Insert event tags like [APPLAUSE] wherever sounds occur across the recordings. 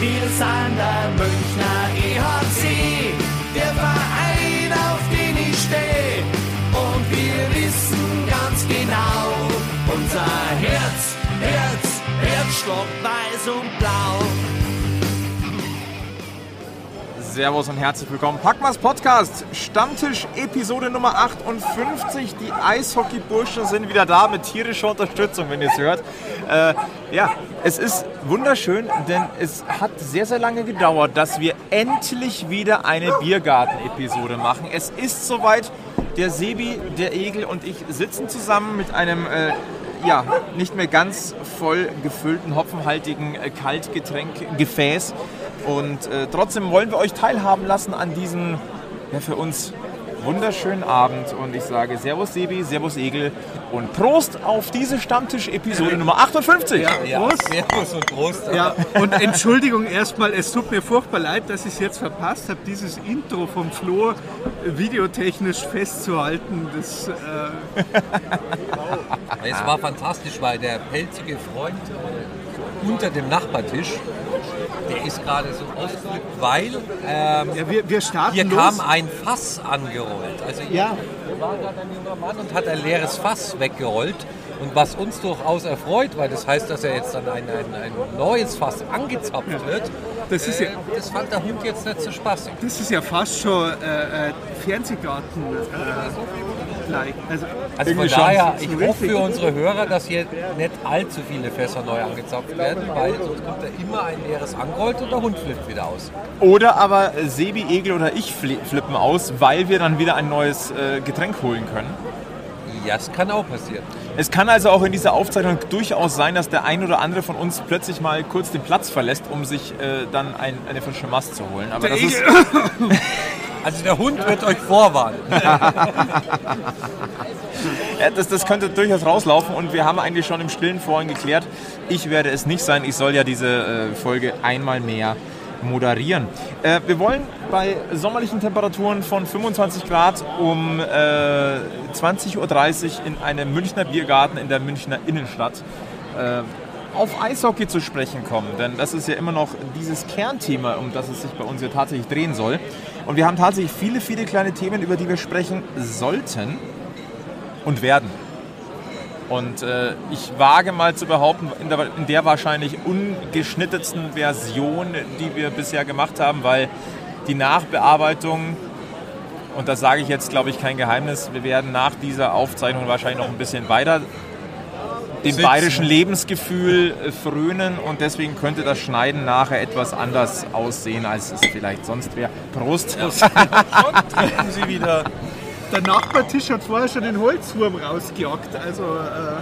Wir sind der Münchner EHC, der Verein, auf den ich stehe. Und wir wissen ganz genau, unser Herz, Herz, Herzstock weiß und Servus und herzlich willkommen. Packmas Podcast, Stammtisch, Episode Nummer 58. Die Eishockey-Burschen sind wieder da mit tierischer Unterstützung, wenn ihr es hört. Äh, ja, es ist wunderschön, denn es hat sehr, sehr lange gedauert, dass wir endlich wieder eine Biergarten-Episode machen. Es ist soweit. Der Sebi, der Egel und ich sitzen zusammen mit einem äh, ja, nicht mehr ganz voll gefüllten, hopfenhaltigen äh, Kaltgetränkgefäß. Und äh, trotzdem wollen wir euch teilhaben lassen an diesem ja, für uns wunderschönen Abend. Und ich sage Servus Sebi, Servus Egel und Prost auf diese Stammtisch-Episode Nummer 58. Ja, Ja, Prost. Servus und Prost. Ja, und Entschuldigung erstmal, es tut mir furchtbar leid, dass ich es jetzt verpasst habe, dieses Intro vom Flo videotechnisch festzuhalten. Das, äh, [LAUGHS] Es war fantastisch, weil der pelzige Freund unter dem Nachbartisch, der ist gerade so ausgeflippt, weil ähm, ja, wir, wir starten hier los. kam ein Fass angerollt. Also hier Ja. war gerade ein junger Mann und hat ein leeres Fass weggerollt. Und was uns durchaus erfreut, weil das heißt, dass er jetzt dann ein, ein, ein neues Fass angezapft wird, Das ist äh, ja- das fand der Hund jetzt nicht so spaßig. Das ist ja fast schon äh, äh, Fernsehgarten. Äh, also, Also von daher, ich hoffe für unsere Hörer, dass hier nicht allzu viele Fässer neu angezapft werden, weil sonst kommt da immer ein leeres angerollt und der Hund flippt wieder aus. Oder aber Sebi, Egel oder ich fli- flippen aus, weil wir dann wieder ein neues äh, Getränk holen können. Ja, das kann auch passieren. Es kann also auch in dieser Aufzeichnung durchaus sein, dass der ein oder andere von uns plötzlich mal kurz den Platz verlässt, um sich äh, dann ein, eine frische Mast zu holen. Aber das ist, [LAUGHS] Also der Hund wird euch vorwarnen. [LAUGHS] ja, das, das könnte durchaus rauslaufen und wir haben eigentlich schon im Stillen vorhin geklärt, ich werde es nicht sein. Ich soll ja diese äh, Folge einmal mehr moderieren. Äh, wir wollen bei sommerlichen Temperaturen von 25 Grad um äh, 20.30 Uhr in einem Münchner Biergarten in der Münchner Innenstadt äh, auf Eishockey zu sprechen kommen, denn das ist ja immer noch dieses Kernthema, um das es sich bei uns hier tatsächlich drehen soll. Und wir haben tatsächlich viele, viele kleine Themen, über die wir sprechen sollten und werden. Und äh, ich wage mal zu behaupten, in der, in der wahrscheinlich ungeschnittetsten Version, die wir bisher gemacht haben, weil die Nachbearbeitung, und das sage ich jetzt, glaube ich, kein Geheimnis, wir werden nach dieser Aufzeichnung wahrscheinlich noch ein bisschen weiter dem Sitzen. bayerischen Lebensgefühl äh, frönen und deswegen könnte das Schneiden nachher etwas anders aussehen, als es vielleicht sonst wäre. Prost! Trinken Sie wieder. Der Nachbartisch hat vorher schon den Holzwurm rausgejagt. Also, äh,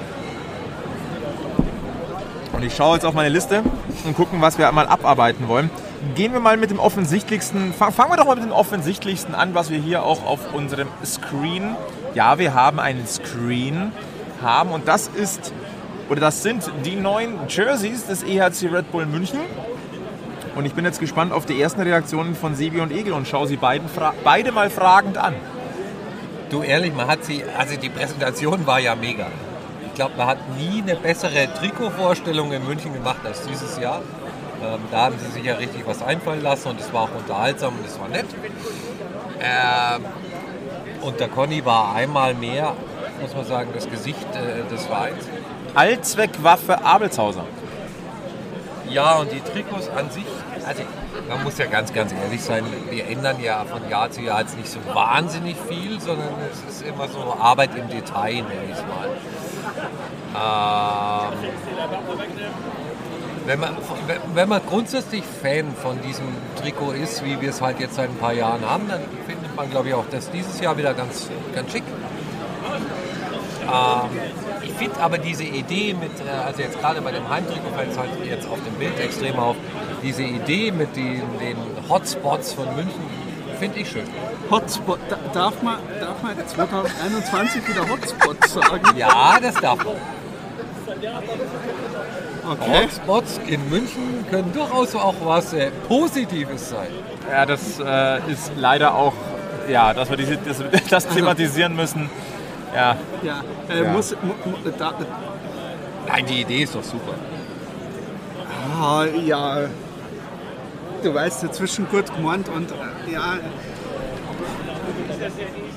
Und ich schaue jetzt auf meine Liste und gucken, was wir mal abarbeiten wollen. Gehen wir mal mit dem offensichtlichsten, fang- fangen wir doch mal mit dem offensichtlichsten an, was wir hier auch auf unserem Screen, ja, wir haben einen Screen, haben und das ist, oder das sind die neuen Jerseys des EHC Red Bull München. Und ich bin jetzt gespannt auf die ersten Reaktionen von Sebi und Egel und schaue sie beiden beide mal fragend an. Du ehrlich, man hat sie, also die Präsentation war ja mega. Ich glaube, man hat nie eine bessere Trikotvorstellung in München gemacht als dieses Jahr. Ähm, da haben sie sich ja richtig was einfallen lassen und es war auch unterhaltsam und es war nett. Ähm, und der Conny war einmal mehr, muss man sagen, das Gesicht äh, des Vereins. Allzweckwaffe Abelshauser. Ja, und die Trikots an sich, also man muss ja ganz, ganz ehrlich sein, wir ändern ja von Jahr zu Jahr jetzt nicht so wahnsinnig viel, sondern es ist immer so Arbeit im Detail, nenne ich es mal. Ähm, wenn, man, wenn man grundsätzlich Fan von diesem Trikot ist, wie wir es halt jetzt seit ein paar Jahren haben, dann findet man, glaube ich, auch das dieses Jahr wieder ganz, ganz schick. Ähm, ich finde aber diese Idee mit, äh, also jetzt gerade bei dem Heimtrikot fällt es halt jetzt auf dem Bild extrem auf, diese Idee mit den, den Hotspots von München finde ich schön. Hotspot, da- darf man, darf man 2021 wieder Hotspot sagen? Ja, das darf man. Okay. Hotspots in München können durchaus auch was äh, Positives sein. Ja, das äh, ist leider auch, ja, dass wir diese, das, das thematisieren müssen. Ja, Ja, äh, Ja. Muss, mu, mu, da, Nein, die Idee ist doch super. ah, ja, du weißt, dazwischen gut gemeint und äh, ja.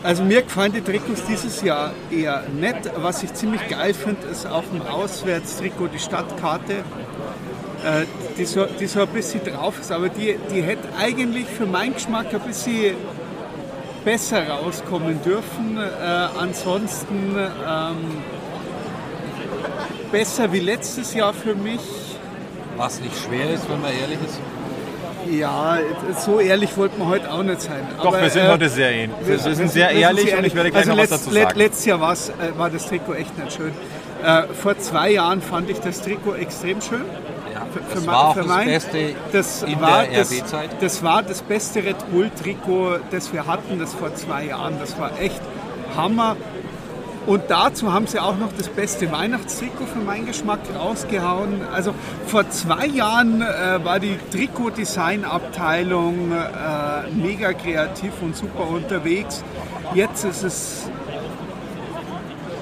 Also mir gefallen die Trikots dieses Jahr eher nett. Was ich ziemlich geil finde, ist auf dem Auswärtstrikot die Stadtkarte, äh, die, so, die so ein bisschen drauf ist, aber die, die hätte eigentlich für meinen Geschmack ein bisschen besser rauskommen dürfen. Äh, ansonsten ähm, besser wie letztes Jahr für mich. Was nicht schwer ist, wenn man ehrlich ist. Ja, so ehrlich wollten wir heute auch nicht sein. Doch, wir sind äh, heute sehr ähnlich. Wir, wir sind sehr ehrlich und ich werde gleich also noch was letzt, dazu sagen. let- Letztes Jahr äh, war das Trikot echt nicht schön. Äh, vor zwei Jahren fand ich das Trikot extrem schön. Ja, das für war auch für das mein- Beste Das in war der das, RB-Zeit. das war das beste Red Bull-Trikot, das wir hatten, das vor zwei Jahren. Das war echt Hammer. Und dazu haben sie auch noch das beste Weihnachtstrikot für meinen Geschmack rausgehauen. Also vor zwei Jahren äh, war die Trikot-Design-Abteilung äh, mega kreativ und super unterwegs. Jetzt ist es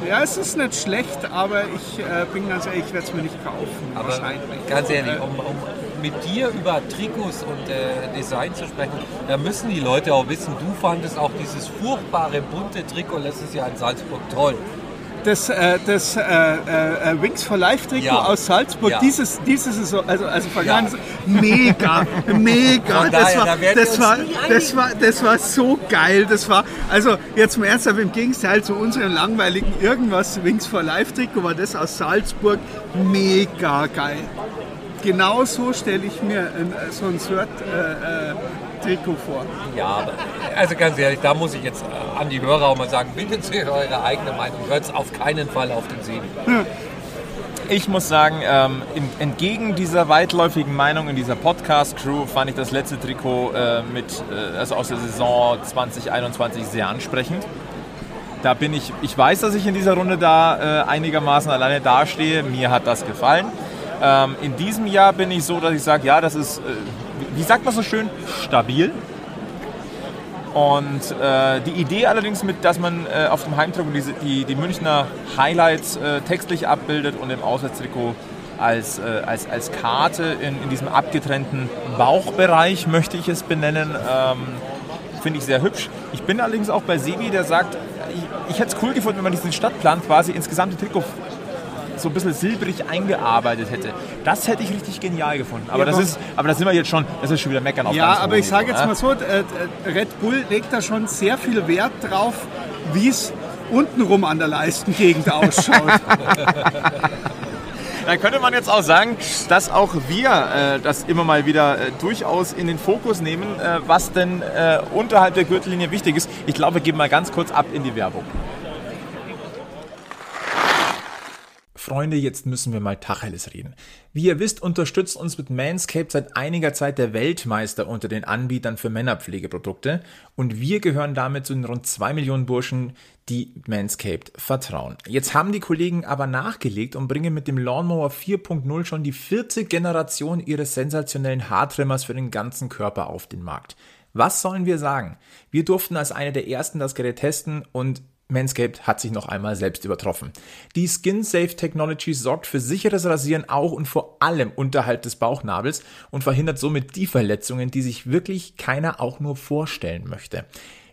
ja, es ist nicht schlecht, aber ich äh, bin ganz ehrlich, ich werde es mir nicht kaufen. Aber wahrscheinlich. ganz ehrlich, um, um mit dir über Trikots und äh, Design zu sprechen, da müssen die Leute auch wissen, du fandest auch dieses furchtbare bunte Trikot letztes Jahr in Salzburg toll. Das, äh, das äh, äh, Wings for Life Trikot Ja. aus Salzburg, Ja. dieses, dieses Saison, also, also vergangenes, Ja. mega, mega. Das daher, war, da das, war, das, war, das war so geil. Das war, also jetzt mal ernsthaft, im Gegenteil zu unserem langweiligen irgendwas Wings for Life Trikot war das aus Salzburg mega geil. Genau so stelle ich mir ein, so ein Shirt äh, äh, Trikot vor. Ja, aber also ganz ehrlich, da muss ich jetzt äh, an die Hörer auch mal sagen, bildet sich eure eigene Meinung, hört es auf keinen Fall auf den Sebi. Ich muss sagen, ähm, entgegen dieser weitläufigen Meinung in dieser Podcast-Crew fand ich das letzte Trikot äh, mit, äh, also aus der Saison 2021 sehr ansprechend. Da bin ich, ich weiß, dass ich in dieser Runde da äh, einigermaßen alleine dastehe. Mir hat das gefallen. Ähm, in diesem Jahr bin ich so, dass ich sage, ja, das ist, äh, wie sagt man so schön, stabil. Und äh, die Idee allerdings mit, dass man äh, auf dem Heimtrikot diese, die, die Münchner Highlights äh, textlich abbildet und im Auswärtstrikot als, äh, als, als Karte in, in diesem abgetrennten Bauchbereich, möchte ich es benennen, ähm, finde ich sehr hübsch. Ich bin allerdings auch bei Sebi, der sagt, ich, ich hätte es cool gefunden, wenn man diesen Stadtplan quasi ins gesamte Trikot so ein bisschen silbrig eingearbeitet hätte. Das hätte ich richtig genial gefunden. Aber, Ja, das, ist, aber das sind wir jetzt schon, das ist schon wieder meckern auf Ja, ganz aber ich sage jetzt ne? mal so, äh, Red Bull legt da schon sehr viel Wert drauf, wie es untenrum an der Leistengegend ausschaut. [LAUGHS] Dann könnte man jetzt auch sagen, dass auch wir äh, das immer mal wieder äh, durchaus in den Fokus nehmen, äh, was denn äh, unterhalb der Gürtellinie wichtig ist. Ich glaube, wir geben mal ganz kurz ab in die Werbung. Freunde, jetzt müssen wir mal Tacheles reden. Wie ihr wisst, unterstützt uns mit Manscaped seit einiger Zeit der Weltmeister unter den Anbietern für Männerpflegeprodukte und wir gehören damit zu den rund zwei Millionen Burschen, die Manscaped vertrauen. Jetzt haben die Kollegen aber nachgelegt und bringen mit dem Lawnmower 4.0 schon die vierte Generation ihres sensationellen Haartrimmers für den ganzen Körper auf den Markt. Was sollen wir sagen? Wir durften als eine der ersten das Gerät testen und Manscaped hat sich noch einmal selbst übertroffen. Die Skin Safe Technology sorgt für sicheres Rasieren auch und vor allem unterhalb des Bauchnabels und verhindert somit die Verletzungen, die sich wirklich keiner auch nur vorstellen möchte.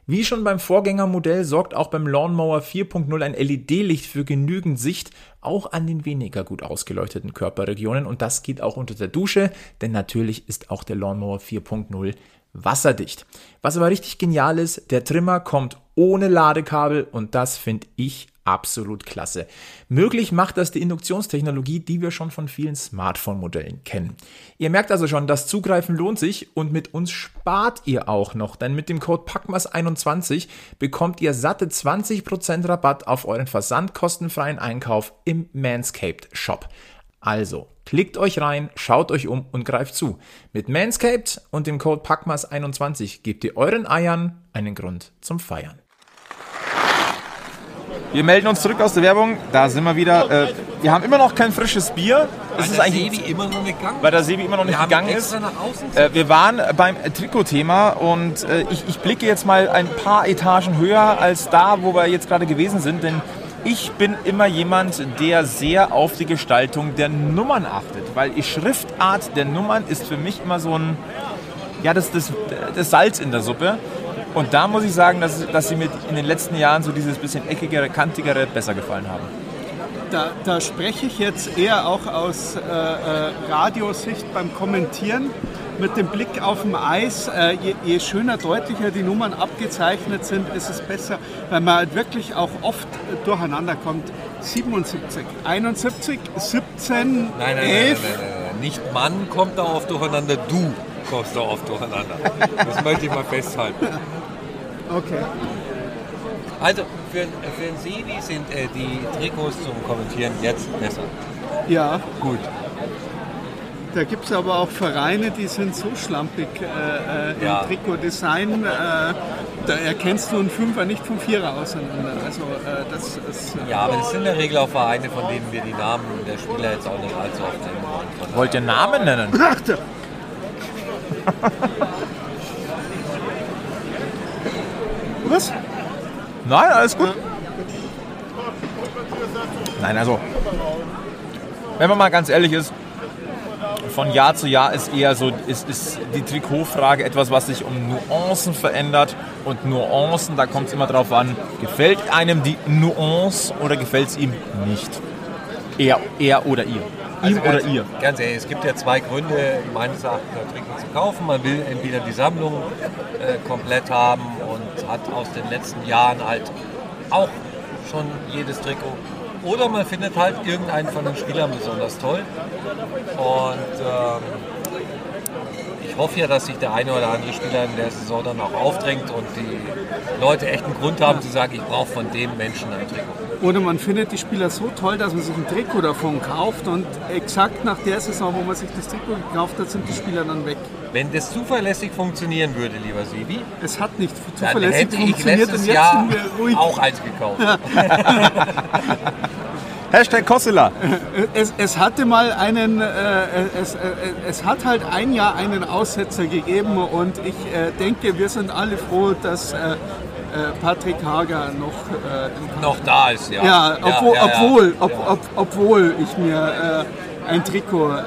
Wie schon beim Vorgängermodell sorgt auch beim Lawnmower 4.0 ein LED-Licht für genügend Sicht, auch an den weniger gut ausgeleuchteten Körperregionen und das geht auch unter der Dusche, denn natürlich ist auch der Lawnmower 4.0 wasserdicht. Was aber richtig genial ist, der Trimmer kommt ohne Ladekabel und das finde ich absolut klasse. Möglich macht das die Induktionstechnologie, die wir schon von vielen Smartphone-Modellen kennen. Ihr merkt also schon, das Zugreifen lohnt sich und mit uns spart ihr auch noch, denn mit dem Code PACKMAS21 bekommt ihr satte 20% Rabatt auf euren versandkostenfreien Einkauf im Manscaped Shop. Also, klickt euch rein, schaut euch um und greift zu. Mit Manscaped und dem Code PACKMAS21 gebt ihr euren Eiern einen Grund zum Feiern. Wir melden uns zurück aus der Werbung. Da sind wir wieder. Äh, wir haben immer noch kein frisches Bier. Ist der Sebi immer noch nicht gegangen. weil der Sebi immer noch nicht gegangen ist. Äh, wir waren beim Trikotthema und äh, ich, ich blicke jetzt mal ein paar Etagen höher als da, wo wir jetzt gerade gewesen sind, denn ich bin immer jemand, der sehr auf die Gestaltung der Nummern achtet, weil die Schriftart der Nummern ist für mich immer so ein ja, das, das, das Salz in der Suppe. Und da muss ich sagen, dass, dass sie mir in den letzten Jahren so dieses bisschen eckigere, kantigere besser gefallen haben. Da, da spreche ich jetzt eher auch aus äh, äh, Radiosicht beim Kommentieren mit dem Blick auf dem Eis. Äh, je, je schöner, deutlicher die Nummern abgezeichnet sind, ist es besser, weil man halt wirklich auch oft durcheinander kommt. 77, 71, 17, Nein, nein, nein, 11. nein, nein, nein. Nicht Mann kommt da oft durcheinander, du kommst da oft durcheinander. Das möchte ich mal festhalten. Okay. Also für, für den Sebi sind äh, die Trikots zum Kommentieren jetzt besser. Ja, Gut. da gibt es aber auch Vereine, die sind so schlampig äh, äh, im Ja. Trikotdesign. Äh, da erkennst du einen Fünfer nicht vom Vierer auseinander. Also äh, das ist... Äh, Ja, aber das sind in der Regel auch Vereine, von denen wir die Namen der Spieler jetzt auch nicht allzu oft nennen wollen. Wollt ihr Namen nennen? Ach, [LAUGHS] da- Was? Nein, alles gut. Nein, also, wenn man mal ganz ehrlich ist, von Jahr zu Jahr ist eher so, ist, ist die Trikotfrage etwas, was sich um Nuancen verändert. Und Nuancen, da kommt es immer drauf an, gefällt einem die Nuance oder gefällt es ihm nicht? Er, er oder ihr. Ihm Also oder ganz, ihr. Ganz ehrlich, es gibt ja zwei Gründe, meines Erachtens ein Trikot zu kaufen. Man will entweder die Sammlung äh, komplett haben hat aus den letzten Jahren halt auch schon jedes Trikot. Oder man findet halt irgendeinen von den Spielern besonders toll. Und ähm, ich hoffe ja, dass sich der eine oder andere Spieler in der Saison dann auch aufdrängt und die Leute echt einen Grund haben zu sagen, ich brauche von dem Menschen ein Trikot. Oder man findet die Spieler so toll, dass man sich ein Trikot davon kauft und exakt nach der Saison, wo man sich das Trikot gekauft hat, sind die Spieler dann weg. Wenn das zuverlässig funktionieren würde, lieber Sebi, Es hat nicht dann zuverlässig hätte ich funktioniert und letztes jetzt Jahr sind wir ruhig. auch eins gekauft. [LAUGHS] Hashtag Kossela. Es, es hatte mal einen, äh, es, äh, es hat halt ein Jahr einen Aussetzer gegeben und ich äh, denke, wir sind alle froh, dass äh, äh, Patrick Hager noch, äh, Noch da ist, ja. ja, obwohl, ja, ja. obwohl, ob, ob, obwohl ich mir äh, ein Trikot, äh,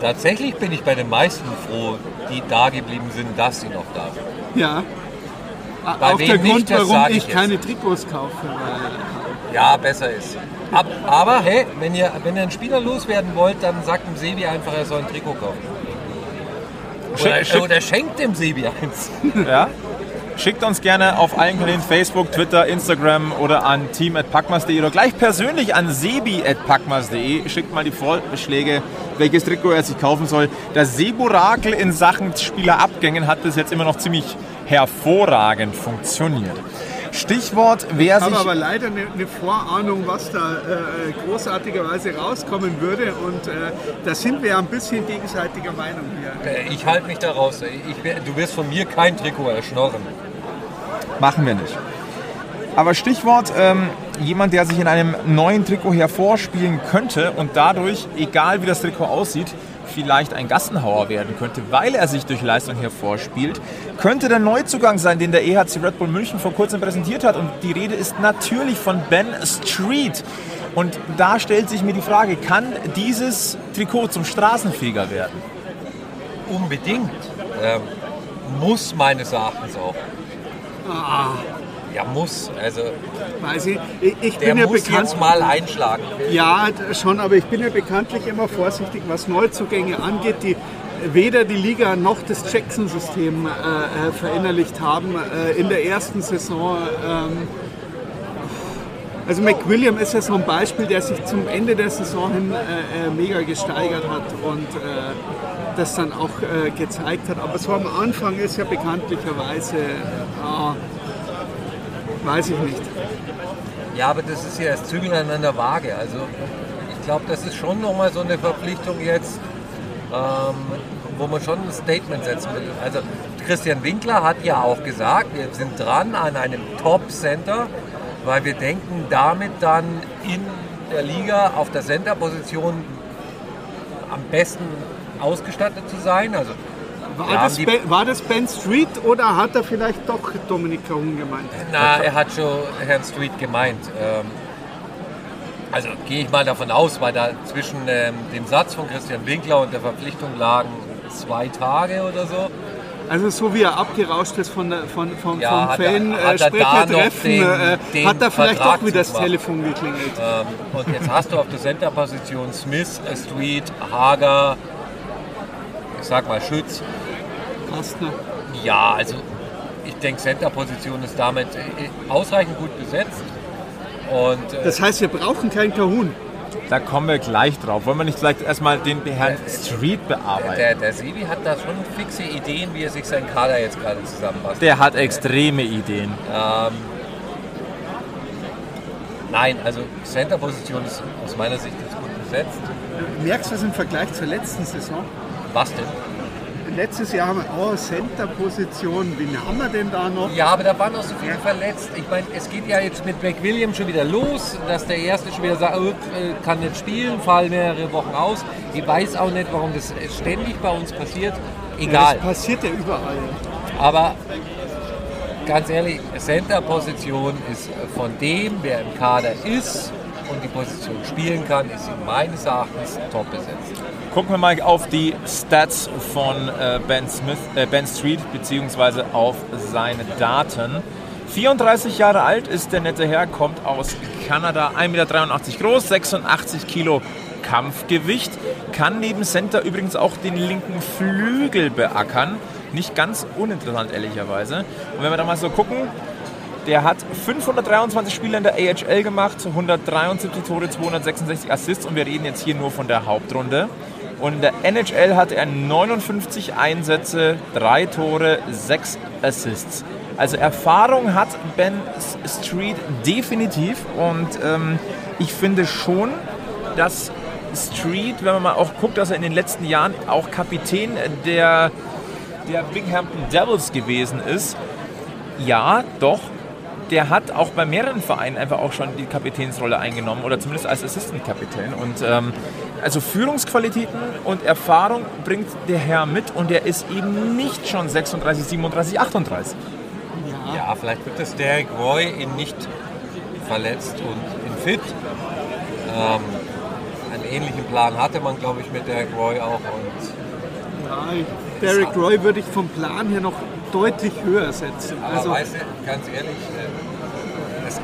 Tatsächlich bin ich bei den meisten froh, die da geblieben sind, dass sie noch da sind. ja, Bei auch wem der nicht, Grund, das warum ich, ich keine Trikots kaufe. Weil, Ja, besser ist. Ab, aber hey, wenn ihr, wenn ihr einen Spieler loswerden wollt, dann sagt dem Sebi einfach, er soll ein Trikot kaufen. Oder, schick- oder schenkt dem Sebi eins. Ja? [LAUGHS] Schickt uns gerne auf allen Kanälen Facebook, Twitter, Instagram oder an team.packmas.de oder gleich persönlich an sebi.packmas.de. Schickt mal die Vorschläge, welches Trikot er sich kaufen soll. Das Seburakel in Sachen Spielerabgängen hat bis jetzt immer noch ziemlich hervorragend funktioniert. Stichwort, wer Ich habe sich... aber leider eine, eine Vorahnung, was da äh, großartigerweise rauskommen würde und äh, da sind wir ja ein bisschen gegenseitiger Meinung hier. Äh, Ich halte mich da raus. Ich, du wirst von mir kein Trikot erschnorren. Machen wir nicht. Aber Stichwort, ähm, jemand, der sich in einem neuen Trikot hervorspielen könnte und dadurch, egal wie das Trikot aussieht, vielleicht ein Gassenhauer werden könnte, weil er sich durch Leistung hervorspielt, könnte der Neuzugang sein, den der EHC Red Bull München vor kurzem präsentiert hat. Und die Rede ist natürlich von Ben Street. Und da stellt sich mir die Frage, kann dieses Trikot zum Straßenfeger werden? Unbedingt. Ähm, muss meines Erachtens auch. Ja, muss. Also, Weiß ich, ich, ich bin ja muss bekannt. jetzt mal einschlagen. Ja, schon, aber ich bin ja bekanntlich immer vorsichtig, was Neuzugänge angeht, die weder die Liga noch das Jackson-System äh, äh, verinnerlicht haben äh, in der ersten Saison. Ähm, also McWilliam ist ja so ein Beispiel, der sich zum Ende der Saison hin äh, äh, mega gesteigert hat und äh, das dann auch äh, gezeigt hat. Aber so am Anfang ist ja bekanntlicherweise, äh, weiß ich nicht. Ja, aber das ist ja das Zügeln an der Waage. Also ich glaube, das ist schon nochmal so eine Verpflichtung jetzt, ähm, wo man schon ein Statement setzen will. Also Christian Winkler hat ja auch gesagt, wir sind dran an einem Top-Center, weil wir denken, damit dann in der Liga auf der Center-Position am besten ausgestattet zu sein. Also War das, ben, war das Ben Street oder hat er vielleicht doch Dominik Kahun gemeint? Na, er hat schon Herrn Street gemeint. Ähm, also gehe ich mal davon aus, weil da zwischen ähm, dem Satz von Christian Winkler und der Verpflichtung lagen zwei Tage oder so. Also so wie er abgerauscht ist von von, vom, Ja, vom hat er- Fan, hat äh, äh, hat er vielleicht Vertrag doch wieder das? Telefon geklingelt. Ähm, und jetzt hast du auf der Center-Position Smith, Street, Hager, ich sag mal Schütz. Kastner. Ja, also ich denke, Center-Position ist damit äh, ausreichend gut besetzt. Und äh, Das heißt, wir brauchen keinen Kahun. Da kommen wir gleich drauf. Wollen wir nicht vielleicht erstmal den Herrn Street bearbeiten? der, der Sebi hat da schon fixe Ideen, wie er sich seinen Kader jetzt gerade zusammenbastelt. Der hat extreme Ideen. Ähm, nein, also Center-Position ist aus meiner Sicht jetzt gut besetzt. Merkst du das im Vergleich zur letzten Saison? Was denn? Letztes Jahr haben wir auch Center-Position. Wen haben wir denn da noch? Ja, aber da waren noch so viele verletzt. Ich meine, es geht ja jetzt mit McWilliam schon wieder los, dass der Erste schon wieder sagt, oh, äh, kann nicht spielen, fallen mehrere Wochen aus. Ich weiß auch nicht, warum das ständig bei uns passiert. Egal. Das passiert ja überall. Aber ganz ehrlich, Center-Position ist von dem, wer im Kader ist und die Position spielen kann, ist sie meines Erachtens top besetzt. Gucken wir mal auf die Stats von äh, ben, Smith, äh, ben Street beziehungsweise auf seine Daten. 34 Jahre alt ist der nette Herr, kommt aus Kanada, 1,83 Meter groß, 86 Kilo Kampfgewicht, kann neben Center übrigens auch den linken Flügel beackern. Nicht ganz uninteressant, ehrlicherweise. Und wenn wir da mal so gucken, der hat 523 Spiele in der AHL gemacht, 173 Tore, 266 Assists und wir reden jetzt hier nur von der Hauptrunde. Und in der NHL hatte er 59 Einsätze, 3 Tore, 6 Assists. Also Erfahrung hat Ben Street definitiv und ähm, ich finde schon, dass Street, wenn man mal auch guckt, dass er in den letzten Jahren auch Kapitän der, der Binghamton Devils gewesen ist, ja, doch. Der hat auch bei mehreren Vereinen einfach auch schon die Kapitänsrolle eingenommen oder zumindest als Assistant-Kapitän. Und ähm, also Führungsqualitäten und Erfahrung bringt der Herr mit und er ist eben nicht schon 36, 37, 38. Ja, vielleicht wird das Derek Roy ihn nicht verletzt und in fit. Ähm, einen ähnlichen Plan hatte man, glaube ich, mit Derek Roy auch. Und Ja, Derek Roy würde ich vom Plan her noch deutlich höher setzen. Aber Also, weißt du, ganz ehrlich, äh, es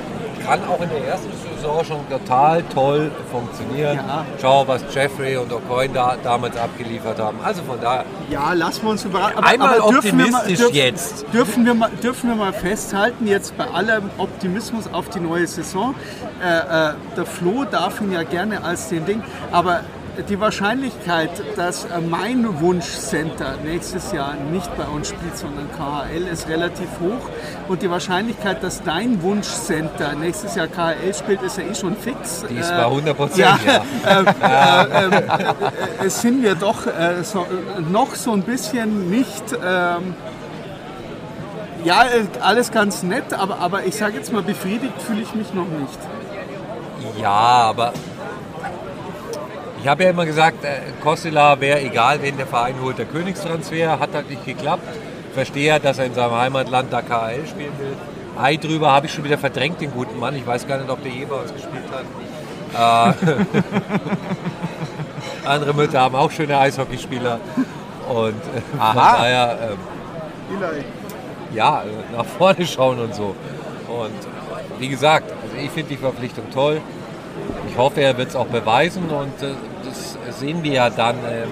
kann auch in der ersten Saison schon total toll funktionieren. Ja. Schau, was Jeffrey und O'Coin da, damals abgeliefert haben. Also von daher, ja, lassen wir uns überraschen. Einmal dürfen wir mal- optimistisch dürf- jetzt. Dürfen wir, mal, dürfen wir mal festhalten, jetzt bei allem Optimismus auf die neue Saison, äh, äh, der Flo darf ihn ja gerne als den Ding, aber die Wahrscheinlichkeit, dass äh, mein Wunschcenter nächstes Jahr nicht bei uns spielt, sondern KHL, ist relativ hoch. Und die Wahrscheinlichkeit, dass dein Wunschcenter nächstes Jahr KHL spielt, ist ja eh schon fix. die ist Äh, bei 100 Prozent, ja, ja. [LAUGHS] äh, äh, äh, es sind wir doch äh, so, äh, noch so ein bisschen nicht. Ähm, ja, äh, alles ganz nett, aber, aber ich sage jetzt mal, befriedigt fühle ich mich noch nicht. Ja, aber ich habe ja immer gesagt, äh, Kostela wäre egal, wen der Verein holt. Der Königstransfer hat halt nicht geklappt. Verstehe, ja, dass er in seinem Heimatland da KHL spielen will. Ei drüber habe ich schon wieder verdrängt, den guten Mann. Ich weiß gar nicht, ob der je bei uns gespielt hat. Äh, [LAUGHS] andere Mütter haben auch schöne Eishockeyspieler. Und äh, von Aha. daher, ähm, ja, nach vorne schauen und so. Und wie gesagt, also ich finde die Verpflichtung toll. Ich hoffe, er wird es auch beweisen und äh, das sehen wir ja dann ähm,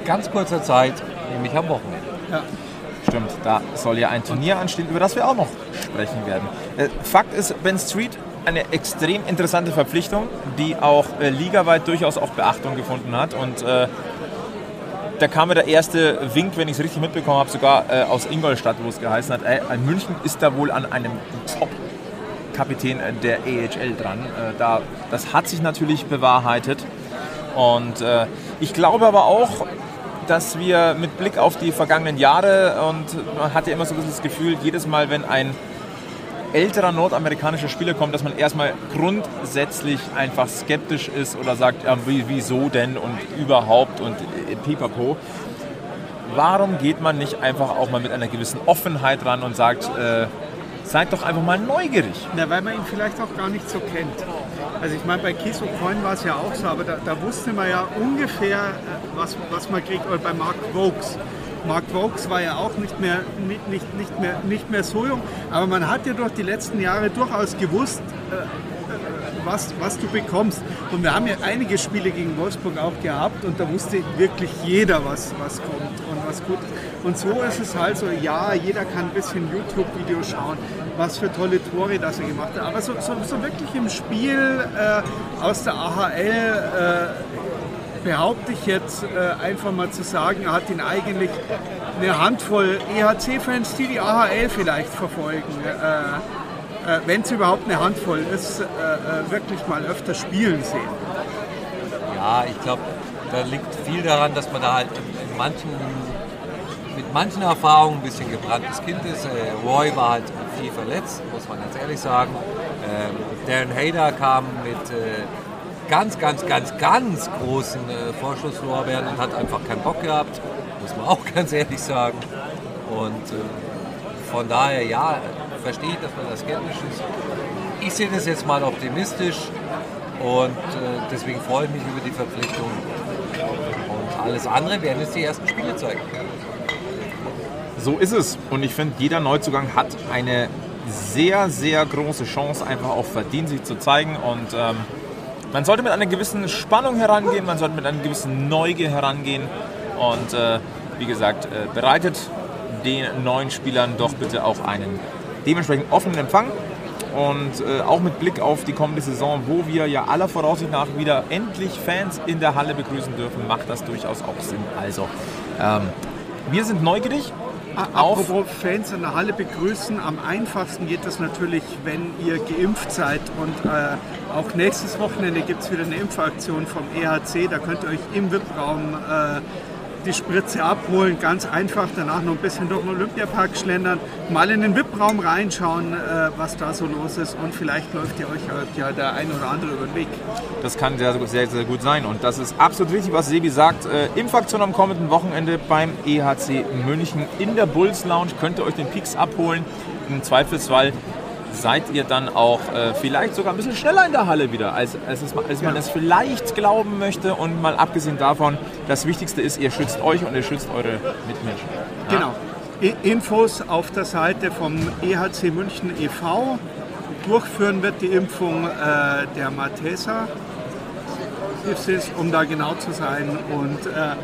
in ganz kurzer Zeit, nämlich am Wochenende. Stimmt, da soll ja ein Turnier anstehen, über das wir auch noch sprechen werden. Äh, Fakt ist, Ben Street, eine extrem interessante Verpflichtung, die auch äh, ligaweit durchaus auch Beachtung gefunden hat. Und äh, da kam mir der erste Wink, wenn ich es richtig mitbekommen habe, sogar äh, aus Ingolstadt, wo es geheißen hat, ey, München ist da wohl an einem Top-Kapitän äh, der AHL dran. Äh, da, das hat sich natürlich bewahrheitet. Und äh, ich glaube aber auch, dass wir mit Blick auf die vergangenen Jahre und man hat ja immer so ein bisschen das Gefühl, jedes Mal, wenn ein älterer nordamerikanischer Spieler kommt, dass man erstmal grundsätzlich einfach skeptisch ist oder sagt, ja, wie- wieso denn und überhaupt und äh, pipapo. Warum geht man nicht einfach auch mal mit einer gewissen Offenheit ran und sagt, äh, seid doch einfach mal neugierig. Na, weil man ihn vielleicht auch gar nicht so kennt. Also ich meine, bei Kies Coin war es ja auch so, aber da, da wusste man ja ungefähr, äh, was, was man kriegt. Oder bei Mark Vokes. Mark Vokes war ja auch nicht mehr, nicht, nicht, nicht, mehr, nicht mehr so jung, aber man hat ja durch die letzten Jahre durchaus gewusst, äh, was, was du bekommst. Und wir haben ja einige Spiele gegen Wolfsburg auch gehabt und da wusste wirklich jeder, was, was kommt und was gut ist. Und so ist es halt so, ja, jeder kann ein bisschen YouTube-Videos schauen, was für tolle Tore das er gemacht hat. Aber so, so, so wirklich im Spiel äh, aus der AHL äh, behaupte ich jetzt äh, einfach mal zu sagen, er hat ihn eigentlich eine Handvoll EHC-Fans, die die AHL vielleicht verfolgen, äh, äh, wenn es überhaupt eine Handvoll ist, äh, wirklich mal öfter spielen sehen. Ja, ich glaube, da liegt viel daran, dass man da halt in manchen mit manchen Erfahrungen ein bisschen gebranntes Kind ist. Äh, Roy war halt viel verletzt, muss man ganz ehrlich sagen. Ähm, Darren Hayder kam mit äh, ganz, ganz, ganz, ganz großen äh, Vorschusslorbeeren und hat einfach keinen Bock gehabt, muss man auch [LAUGHS] ganz ehrlich sagen. Und äh, von daher, ja, verstehe ich, dass man da skeptisch ist. Ich sehe das jetzt mal optimistisch und äh, deswegen freue ich mich über die Verpflichtung. Und alles andere werden jetzt die ersten Spiele zeigen. So ist es. Und ich finde, jeder Neuzugang hat eine sehr, sehr große Chance, einfach auch verdient, sich zu zeigen. Und ähm, man sollte mit einer gewissen Spannung herangehen, man sollte mit einer gewissen Neugier herangehen. Und äh, wie gesagt, äh, bereitet den neuen Spielern doch bitte auch einen dementsprechend offenen Empfang. Und äh, auch mit Blick auf die kommende Saison, wo wir ja aller Voraussicht nach wieder endlich Fans in der Halle begrüßen dürfen, macht das durchaus auch Sinn. Also, ähm, wir sind neugierig, Apropos Fans in der Halle begrüßen, am einfachsten geht das natürlich, wenn ihr geimpft seid. Und äh, auch nächstes Wochenende gibt es wieder eine Impfaktion vom EHC. Da könnt ihr euch im VIP-Raum äh, die Spritze abholen, ganz einfach, danach noch ein bisschen durch den Olympiapark schlendern, mal in den VIP-Raum reinschauen, äh, was da so los ist und vielleicht läuft ihr euch ja der ein oder andere über den Weg. Das kann sehr, sehr, sehr gut sein und das ist absolut richtig, was Sebi sagt. Äh, Impfaktion am kommenden Wochenende beim EHC München in der Bulls Lounge könnt ihr euch den Peaks abholen. Im Zweifelsfall seid ihr dann auch äh, vielleicht sogar ein bisschen schneller in der Halle wieder, als, als, es, als man es vielleicht glauben möchte. Und mal abgesehen davon, das Wichtigste ist, ihr schützt euch und ihr schützt eure Mitmenschen. Ja? Genau. Infos auf der Seite vom EHC München e.V. Durchführen wird die Impfung äh, der Malteser, um da genau zu sein. Und äh,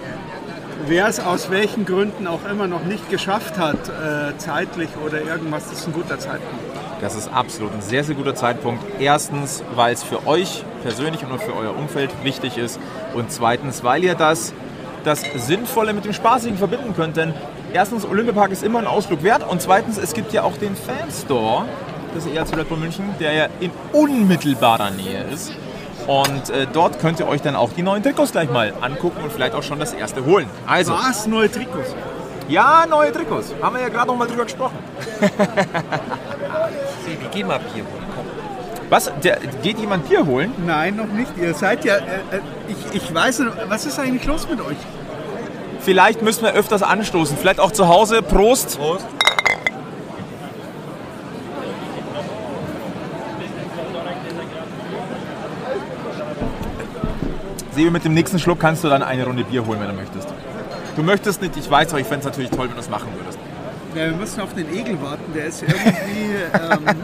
wer es aus welchen Gründen auch immer noch nicht geschafft hat, äh, zeitlich oder irgendwas, das ist ein guter Zeitpunkt. Das ist absolut ein sehr, sehr guter Zeitpunkt. Erstens, weil es für euch persönlich und für euer Umfeld wichtig ist. Und zweitens, weil ihr das, das Sinnvolle mit dem Spaßigen verbinden könnt. Denn erstens, Olympiapark ist immer ein Ausflug wert. Und zweitens, es gibt ja auch den Fanstore des ERC Red Bull München, der ja in unmittelbarer Nähe ist. Und äh, dort könnt ihr euch dann auch die neuen Trikots gleich mal angucken und vielleicht auch schon das erste holen. Also, Was? Neue Trikots? Ja, neue Trikots. Haben wir ja gerade noch mal drüber gesprochen. [LAUGHS] Sebi, geh mal Bier holen. Komm. Was? Der, geht jemand Bier holen? Nein, noch nicht. Ihr seid ja. Äh, äh ich, ich weiß nicht, was ist eigentlich los mit euch? Vielleicht müssen wir öfters anstoßen. Vielleicht auch zu Hause. Prost. Prost. Sebi, mit dem nächsten Schluck kannst du dann eine Runde Bier holen, wenn du möchtest. Du möchtest nicht, ich weiß, aber ich fände es natürlich toll, wenn du es machen würdest. Ja, wir müssen auf den Egel warten. Der ist irgendwie. ähm,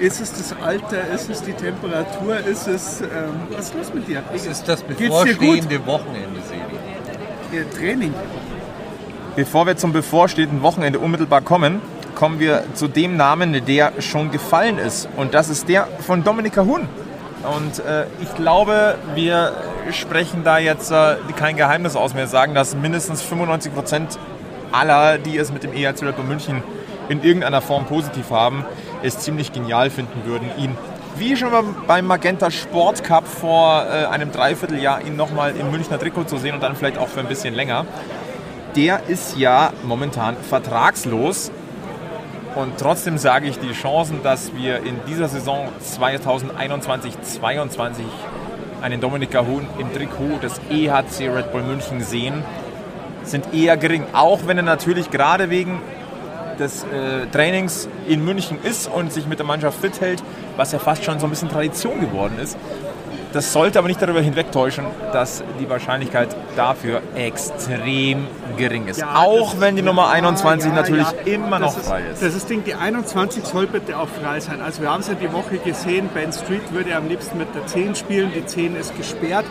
ist es das Alter? Ist es die Temperatur? Ist es. Ähm, was ist los mit dir? Es ist das bevorstehende Wochenende, Sebi. Ihr Training. Bevor wir zum bevorstehenden Wochenende unmittelbar kommen, kommen wir zu dem Namen, der schon gefallen ist. Und das ist der von Dominika Huhn. Und äh, ich glaube, wir sprechen da jetzt äh, kein Geheimnis aus. Wir sagen, dass mindestens 95 Prozent aller, die es mit dem EHC Bull München in irgendeiner Form positiv haben, es ziemlich genial finden würden, ihn wie schon beim Magenta Sport Cup vor äh, einem Dreivierteljahr ihn nochmal im Münchner Trikot zu sehen und dann vielleicht auch für ein bisschen länger. Der ist ja momentan vertragslos und trotzdem sage ich, die Chancen, dass wir in dieser Saison 2021-22 einen Dominik Huhn im Trikot des EHC Red Bull München sehen, sind eher gering. Auch wenn er natürlich gerade wegen des äh, Trainings in München ist und sich mit der Mannschaft fit hält, was ja fast schon so ein bisschen Tradition geworden ist. Das sollte aber nicht darüber hinwegtäuschen, dass die Wahrscheinlichkeit dafür extrem gering ist. Ja, auch wenn die Nummer ja, 21 ja, natürlich immer noch ist, frei ist. Das ist das Ding, die 21 soll bitte auch frei sein. Also wir haben es ja die Woche gesehen, Ben Street würde am liebsten mit der 10 spielen, die 10 ist gesperrt.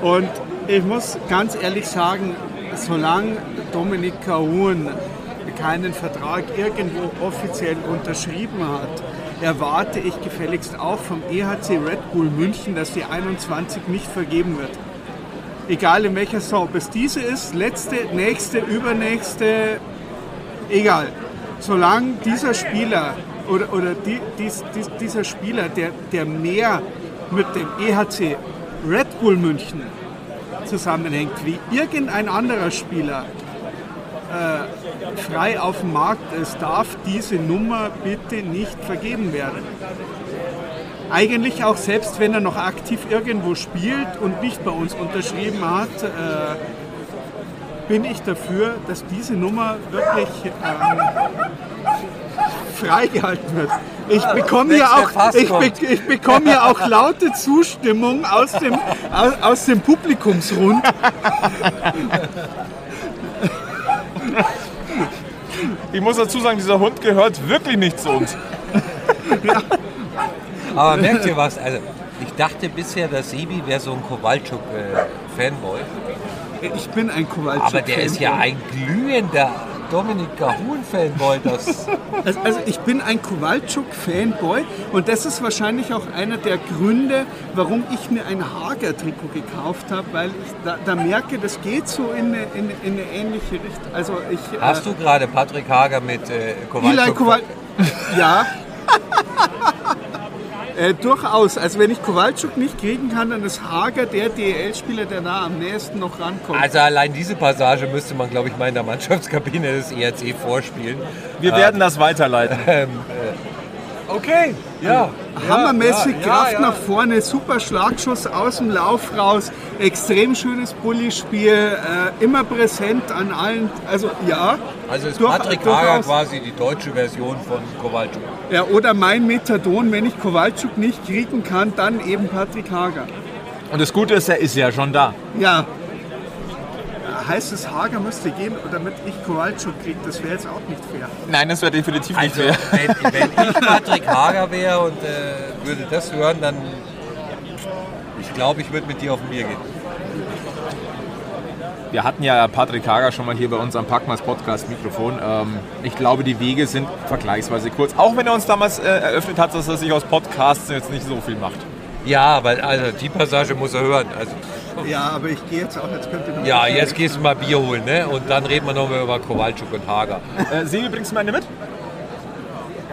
Und ich muss ganz ehrlich sagen, solange Dominik Kahun keinen Vertrag irgendwo offiziell unterschrieben hat, erwarte ich gefälligst auch vom EHC Red Bull München, dass die 21 nicht vergeben wird. Egal in welcher Saison. Ob es diese ist, letzte, nächste, übernächste, egal. Solange dieser Spieler oder, oder die, dies, dies, dieser Spieler, der, der mehr mit dem EHC Red Bull München zusammenhängt, wie irgendein anderer Spieler äh, frei auf dem Markt ist, darf diese Nummer bitte nicht vergeben werden. Eigentlich auch selbst wenn er noch aktiv irgendwo spielt und nicht bei uns unterschrieben hat, äh, bin ich dafür, dass diese Nummer wirklich ähm, freigehalten wird. Ich bekomme ja auch, ich, be ich bekomme ja auch [LAUGHS] laute Zustimmung aus dem, aus, aus dem Publikumsrund. Ich muss dazu sagen, dieser Hund gehört wirklich nicht zu uns. [LAUGHS] Aber merkt ihr was? Also, ich dachte bisher, dass Sebi wäre so ein Kowalczuk-Fanboy. Ich bin ein Kowalczyk. Aber der ist ja ein glühender Dominik Gahun-Fanboy. Das Also, also ich bin ein Kowalczuk-Fanboy und das ist wahrscheinlich auch einer der Gründe, warum ich mir ein Hager-Trikot gekauft habe, weil ich da, da merke, das geht so in eine, in, in eine ähnliche Richtung. Also ich, hast du gerade Patrick Hager mit äh, Eli Kowalczuk? Kowal ja. [LAUGHS] äh, durchaus. Also wenn ich Kowalczuk nicht kriegen kann, dann ist Hager der DEL-Spieler, der da am nächsten noch rankommt. Also allein diese Passage müsste man, glaube ich, mal in der Mannschaftskabine des ERC vorspielen. Wir werden das weiterleiten. [LAUGHS] Okay, ja. Hammermäßig ja, Kraft ja. nach vorne, super Schlagschuss aus dem Lauf raus, extrem schönes Bullispiel, äh, immer präsent an allen, also ja. Also ist durch- Patrick Hager quasi die deutsche Version von Kowalczuk. Ja, oder mein Methadon, wenn ich Kowalczuk nicht kriegen kann, dann eben Patrick Hager. Und das Gute ist, er ist ja schon da. Ja. Heißt es, Hager müsste gehen, damit ich Kowalczuk kriege, das wäre jetzt auch nicht fair. Nein, das wäre definitiv nicht Also, fair. wenn, wenn ich Patrick Hager wäre und äh, würde das hören, dann. Ich glaube, ich würde mit dir auf ein Bier gehen. Wir hatten ja Patrick Hager schon mal hier bei uns am Packmas Podcast Mikrofon. Ähm, ich glaube, die Wege sind vergleichsweise kurz. Auch wenn er uns damals äh, eröffnet hat, dass er sich aus Podcasts jetzt nicht so viel macht. Ja, aber also die Passage muss er hören. Also, Ja, aber ich gehe jetzt auch, jetzt könnt ihr noch ja, jetzt gehst du mal Bier holen, ne? Und dann reden wir nochmal über Kowalczuk und Hager. Äh, Sebi, bringst du meine mit?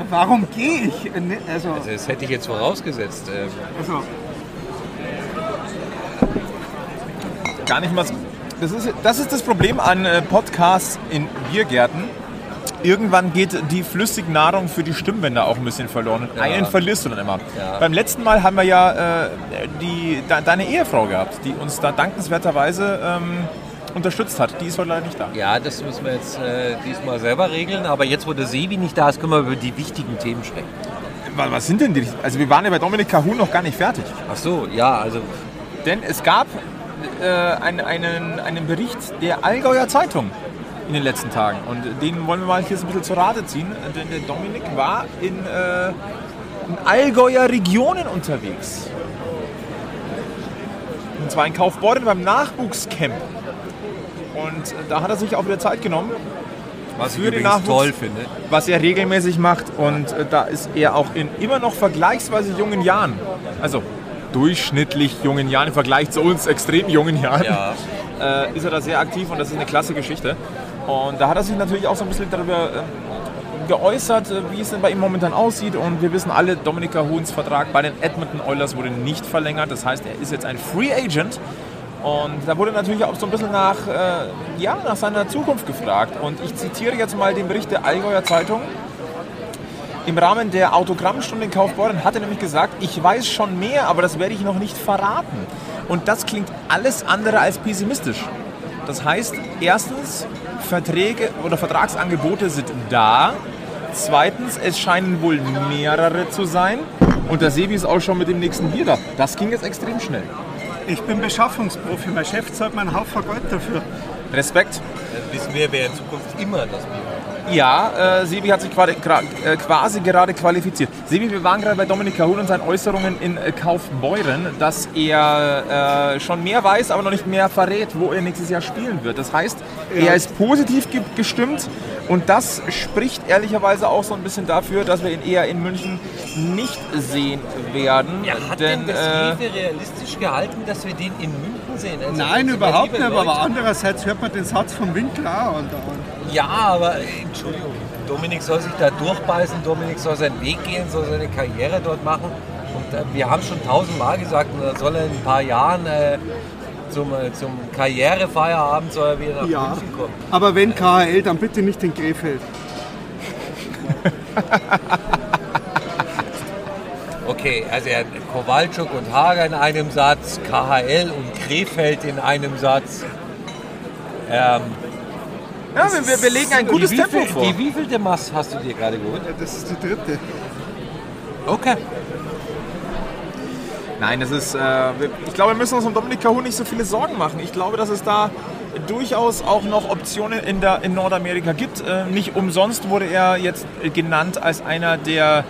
Warum gehe ich? Äh, ne, Also, Also, das hätte ich jetzt vorausgesetzt. Ähm, also Gar nicht mal. Das ist, das ist das Problem an äh, Podcasts in Biergärten. Irgendwann geht die flüssige Nahrung für die Stimmbänder auch ein bisschen verloren. Und einen verlierst du dann immer. Ja. Beim letzten Mal haben wir ja äh, die, de, deine Ehefrau gehabt, die uns da dankenswerterweise ähm, unterstützt hat. Die ist heute leider nicht da. ja, das müssen wir jetzt äh, diesmal selber regeln. Aber jetzt, wo der Sebi nicht da ist, können wir über die wichtigen Themen sprechen. Wa- Was sind denn die? Also wir waren ja bei Dominik Cahun noch gar nicht fertig. Ach so, ja, also Denn es gab äh, einen, einen, einen Bericht der Allgäuer Zeitung in den letzten Tagen. Und den wollen wir mal hier so ein bisschen zur Rate ziehen. Denn der Dominik war in, äh, in Allgäuer Regionen unterwegs. Und zwar in Kaufbeuren beim Nachwuchscamp. Und da hat er sich auch wieder Zeit genommen, was ich Für den Nachwuchs. toll finde. was er regelmäßig macht. Und äh, da ist er auch in immer noch vergleichsweise jungen Jahren, also durchschnittlich jungen Jahren im Vergleich zu uns extrem jungen Jahren, Ja. äh, ist er da sehr aktiv und das ist eine klasse Geschichte. Und da hat er sich natürlich auch so ein bisschen darüber ähm, geäußert, äh, wie es denn bei ihm momentan aussieht. Und wir wissen alle, Dominika Huhns Vertrag bei den Edmonton Oilers wurde nicht verlängert. Das heißt, er ist jetzt ein Free Agent. Und da wurde natürlich auch so ein bisschen nach, äh, ja, nach seiner Zukunft gefragt. Und ich zitiere jetzt mal den Bericht der Allgäuer Zeitung. Im Rahmen der Autogrammstunde in Kaufbeuren hat er nämlich gesagt, ich weiß schon mehr, aber das werde ich noch nicht verraten. Und das klingt alles andere als pessimistisch. Das heißt, erstens, Verträge oder Vertragsangebote sind da. Zweitens, es scheinen wohl mehrere zu sein. Und der Sebi ist auch schon mit dem nächsten Bier da. Das ging jetzt extrem schnell. Ich bin Beschaffungsprofi, mein Chef zahlt mir einen Haufen Geld dafür. Respekt. Dann wissen wir, wer in Zukunft immer das Bier hat. Ja, äh, Sebi hat sich quasi, gra- äh, quasi gerade qualifiziert. Sebi, wir waren gerade bei Dominik Kahun und seinen Äußerungen in äh, Kaufbeuren, dass er äh, schon mehr weiß, aber noch nicht mehr verrät, wo er nächstes Jahr spielen wird. Das heißt, er ist positiv ge gestimmt und das spricht ehrlicherweise auch so ein bisschen dafür, dass wir ihn eher in München nicht sehen werden. Ja, hat denn, denn das äh, realistisch gehalten, dass wir den in München sehen? Also, Nein, überhaupt nicht, aber andererseits hört man den Satz vom Winkler auch andauernd. Ja, aber äh, Entschuldigung, Dominik soll sich da durchbeißen, Dominik soll seinen Weg gehen, soll seine Karriere dort machen. Und äh, wir haben schon tausendmal gesagt, er soll er in ein paar Jahren äh, zum, äh, zum Karrierefeierabend soll er wieder nach Ja, München kommen. aber wenn KHL, dann bitte nicht in Krefeld. [LAUGHS] Okay, also er Kowalczuk und Hager in einem Satz, KHL und Krefeld in einem Satz. Ähm, ja, wir, wir, wir legen ein gutes Tempo wievielte- vor. Die wievielte Mass hast du dir gerade geholt? Ja, das ist die dritte. Okay. Nein, das ist. Äh, ich glaube, wir müssen uns um Dominik Kahun nicht so viele Sorgen machen. Ich glaube, dass es da durchaus auch noch Optionen in, der, in Nordamerika gibt. Äh, nicht umsonst wurde er jetzt genannt als einer der,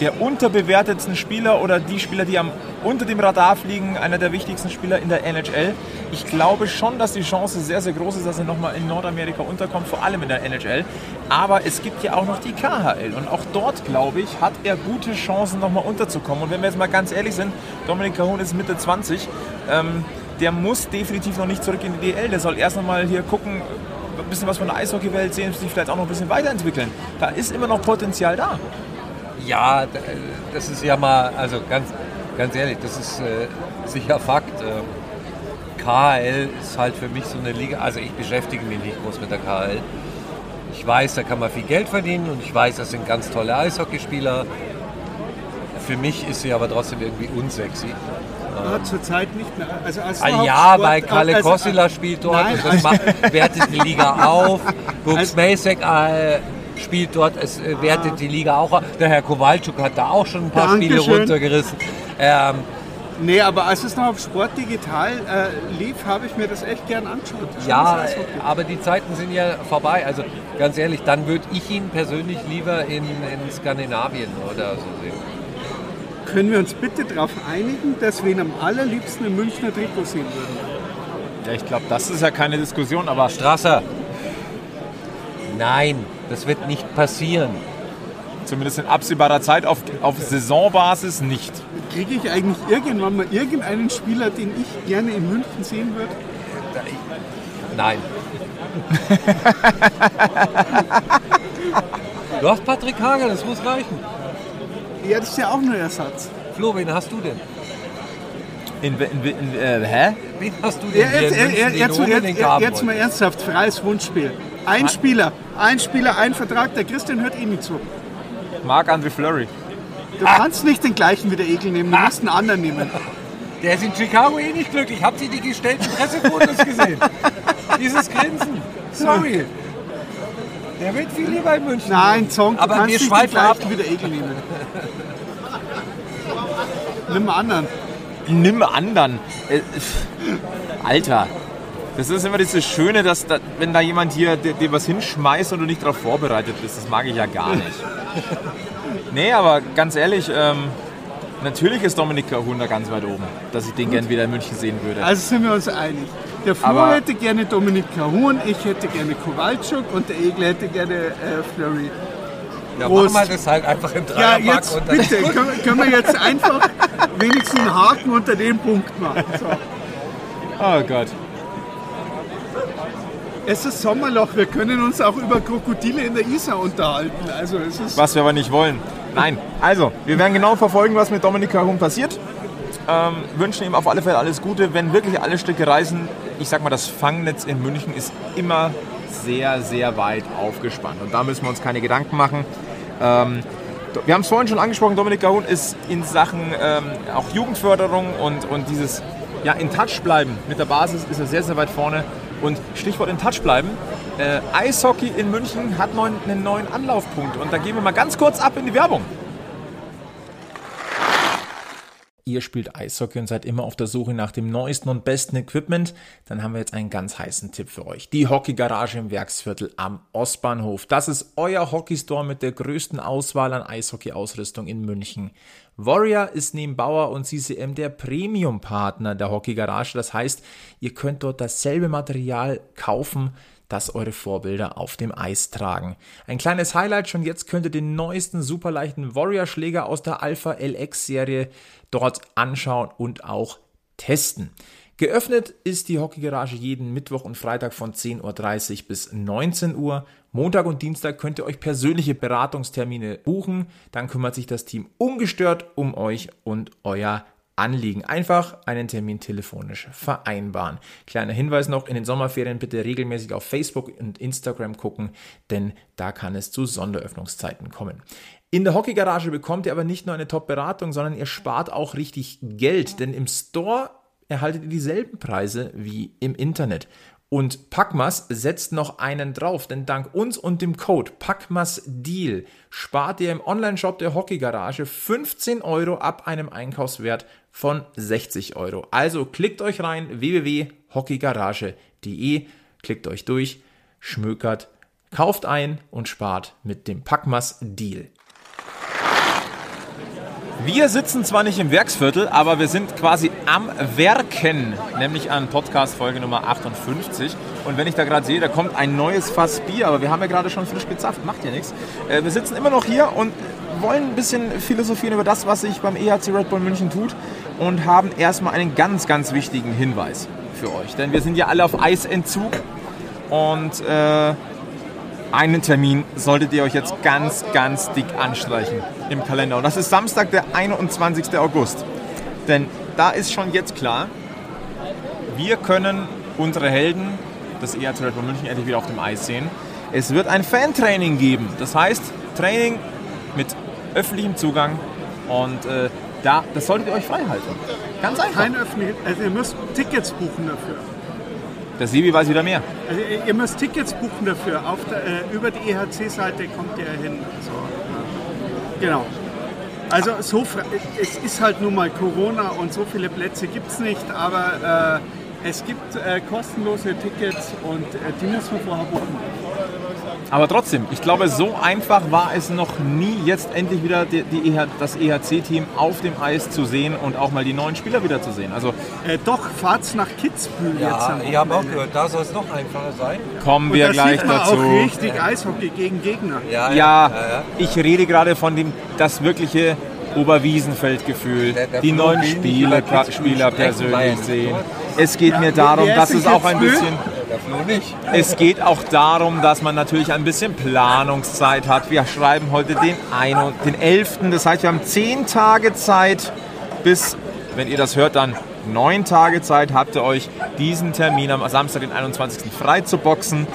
der unterbewertetsten Spieler oder die Spieler, die am, unter dem Radar fliegen, einer der wichtigsten Spieler in der NHL. Ich glaube schon, dass die Chance sehr, sehr groß ist, dass er nochmal in Nordamerika unterkommt, vor allem in der NHL. Aber es gibt ja auch noch die KHL und auch dort, glaube ich, hat er gute Chancen, nochmal unterzukommen. Und wenn wir jetzt mal ganz ehrlich sind, Dominik Kahun ist Mitte 20, ähm, der muss definitiv noch nicht zurück in die DL. Der soll erst nochmal hier gucken, ein bisschen was von der Eishockeywelt sehen, sich vielleicht auch noch ein bisschen weiterentwickeln. Da ist immer noch Potenzial da. Ja, das ist ja mal, also ganz, ganz ehrlich, das ist äh, sicher Fakt. Ähm, KHL ist halt für mich so eine Liga, also ich beschäftige mich nicht groß mit der KHL. Ich weiß, da kann man viel Geld verdienen und ich weiß, das sind ganz tolle Eishockeyspieler. Für mich ist sie aber trotzdem irgendwie unsexy. Ja, zurzeit nicht mehr. Also als Ah, ja, bei Kalle also- Kossila spielt dort Nein, und das also- wertet die Liga [LAUGHS] auf. Brooks Also- Masek äh, spielt dort, es äh, wertet die Liga auch auf. Der Herr Kowalczuk hat da auch schon ein paar Spiele Dankeschön. runtergerissen. Ähm, Nee, aber als es noch auf Sport Digital äh, lief, habe ich mir das echt gern angeschaut. Ja, aber die Zeiten sind ja vorbei. Also ganz ehrlich, dann würde ich ihn persönlich lieber in, in Skandinavien oder so sehen. Können wir uns bitte darauf einigen, dass wir ihn am allerliebsten im Münchner Trikot sehen würden? Ja, ich glaube, das ist ja keine Diskussion, aber Strasser, nein, das wird nicht passieren. zumindest in absehbarer Zeit auf, auf Saisonbasis nicht. Kriege ich eigentlich irgendwann mal irgendeinen Spieler, den ich gerne in München sehen würde? Nein. [LAUGHS] du hast Patrick Hager, das muss reichen. Ja, das ist ja auch nur Ersatz. Flo, wen hast du denn? In, in, in, äh, hä? Wen hast du denn Ja, hier jetzt, mal ernsthaft, freies Wunschspiel. Ein Spieler, ein Spieler, ein Vertrag, der Christian hört eh nicht zu. Marc-André Fleury. Du kannst nicht den gleichen wie der Egel nehmen, du musst einen anderen nehmen. Der ist in Chicago eh nicht glücklich. Habt ihr die gestellten Pressefotos gesehen? Dieses Grinsen. Sorry. Der wird viel lieber in München. Nein, Zong, du Aber kannst wir nicht den gleichen wie der Egel nehmen. Nimm einen anderen. Nimm anderen. Äh, Alter. Das ist immer dieses Schöne, dass da, wenn da jemand hier dir, was hinschmeißt und du nicht darauf vorbereitet bist, das mag ich ja gar nicht. [LAUGHS] nee, aber ganz ehrlich, ähm, natürlich ist Dominik Kahun da ganz weit oben, dass ich den gern wieder in München sehen würde. Also sind wir uns einig. Der Flo Aber- hätte gerne Dominik Kahun, ich hätte gerne Kowalczuk und der Egel hätte gerne äh, Flurry. Ja, machen wir das halt einfach im Ja, Dreierpack. jetzt und dann bitte, können, können wir jetzt einfach wenigstens einen Haken unter den Punkt machen. So. Oh Gott. Es ist Sommerloch, wir können uns auch über Krokodile in der Isar unterhalten. Also es ist Was wir aber nicht wollen. Nein. Also, wir werden genau verfolgen, was mit Dominik Kahun passiert. Ähm, wünschen ihm auf alle Fälle alles Gute. Wenn wirklich alle Stücke reißen, ich sag mal, das Fangnetz in München ist immer sehr, sehr weit aufgespannt. Und da müssen wir uns keine Gedanken machen. Ähm, wir haben es vorhin schon angesprochen, Dominik Kahun ist in Sachen ähm, auch Jugendförderung und, und dieses ja, in Touch bleiben mit der Basis ist er sehr, sehr weit vorne. Und Stichwort in Touch bleiben. Äh, Eishockey in München hat neuen, einen neuen Anlaufpunkt. Und da gehen wir mal ganz kurz ab in die Werbung. Ihr spielt Eishockey und seid immer auf der Suche nach dem neuesten und besten Equipment, dann haben wir jetzt einen ganz heißen Tipp für euch. Die Hockeygarage im Werksviertel am Ostbahnhof. Das ist euer Hockeystore mit der größten Auswahl an Eishockey-Ausrüstung in München. Warrior ist neben Bauer und CCM der Premium-Partner der Hockeygarage. Das heißt, ihr könnt dort dasselbe Material kaufen, das eure Vorbilder auf dem Eis tragen. Ein kleines Highlight, schon jetzt könnt ihr den neuesten superleichten Warrior-Schläger aus der Alpha LX-Serie dort anschauen und auch testen. Geöffnet ist die Hockeygarage jeden Mittwoch und Freitag von 10.30 Uhr bis 19 Uhr. Montag und Dienstag könnt ihr euch persönliche Beratungstermine buchen. Dann kümmert sich das Team ungestört um euch und euer Anliegen. Einfach einen Termin telefonisch vereinbaren. Kleiner Hinweis noch, in den Sommerferien bitte regelmäßig auf Facebook und Instagram gucken, denn da kann es zu Sonderöffnungszeiten kommen. In der Hockeygarage bekommt ihr aber nicht nur eine Top-Beratung, sondern ihr spart auch richtig Geld, denn im Store erhaltet ihr dieselben Preise wie im Internet. Und Packmas setzt noch einen drauf, denn dank uns und dem Code Packmas Deal spart ihr im Onlineshop der Hockeygarage 15 Euro ab einem Einkaufswert von 60 Euro. Also klickt euch rein www.hockeygarage.de, klickt euch durch, schmökert, kauft ein und spart mit dem Packmas Deal. Wir sitzen zwar nicht im Werksviertel, aber wir sind quasi am Werken, nämlich an Podcast Folge Nummer 58. Und wenn ich da gerade sehe, da kommt ein neues Fass Bier, aber wir haben ja gerade schon frisch gezapft, macht ja nichts. Äh, wir sitzen immer noch hier und wollen ein bisschen philosophieren über das, was sich beim EHC Red Bull München tut und haben erstmal einen ganz, ganz wichtigen Hinweis für euch. Denn wir sind ja alle auf Eisentzug und äh, einen Termin solltet ihr euch jetzt ganz, ganz dick anstreichen im Kalender. Und das ist Samstag, der 21. August. Denn da ist schon jetzt klar, wir können unsere Helden des ERZ Red Bull München endlich wieder auf dem Eis sehen. Es wird ein Fantraining geben. Das heißt, Training mit öffentlichem Zugang und äh, da, das solltet ihr euch frei halten. Ganz einfach. Kein öffentlich, also ihr müsst Tickets buchen dafür. Der Sebi weiß wieder mehr. Also ihr müsst Tickets buchen dafür. Der, äh, über die EHC-Seite kommt ihr hin. So. Genau. Also so, es ist halt nun mal Corona und so viele Plätze gibt es nicht, aber äh, es gibt äh, kostenlose Tickets und äh, die muss man vorher buchen. Aber trotzdem, ich glaube, so einfach war es noch nie, jetzt endlich wieder die, die EH, das EHC-Team auf dem Eis zu sehen und auch mal die neuen Spieler wieder zu sehen. Also Äh, doch, fahrt's nach Kitzbühel jetzt. Ja, am ich habe auch gehört, da soll es noch einfacher sein. kommen Und wir da gleich sieht man dazu. auch richtig Eishockey gegen Gegner. Ja, Ja, ja. ich rede gerade von dem, das wirkliche Oberwiesenfeldgefühl. Die neuen Spieler, Spieler persönlich sehen. Es geht mir darum, dass es auch ein bisschen... Flo nicht. Es geht auch darum, dass man natürlich ein bisschen Planungszeit hat. Wir schreiben heute den, ein, den 11. Das heißt, wir haben 10 Tage Zeit bis, wenn ihr das hört, dann 9 Tage Zeit habt ihr euch diesen Termin am Samstag, den 21. frei zu boxen,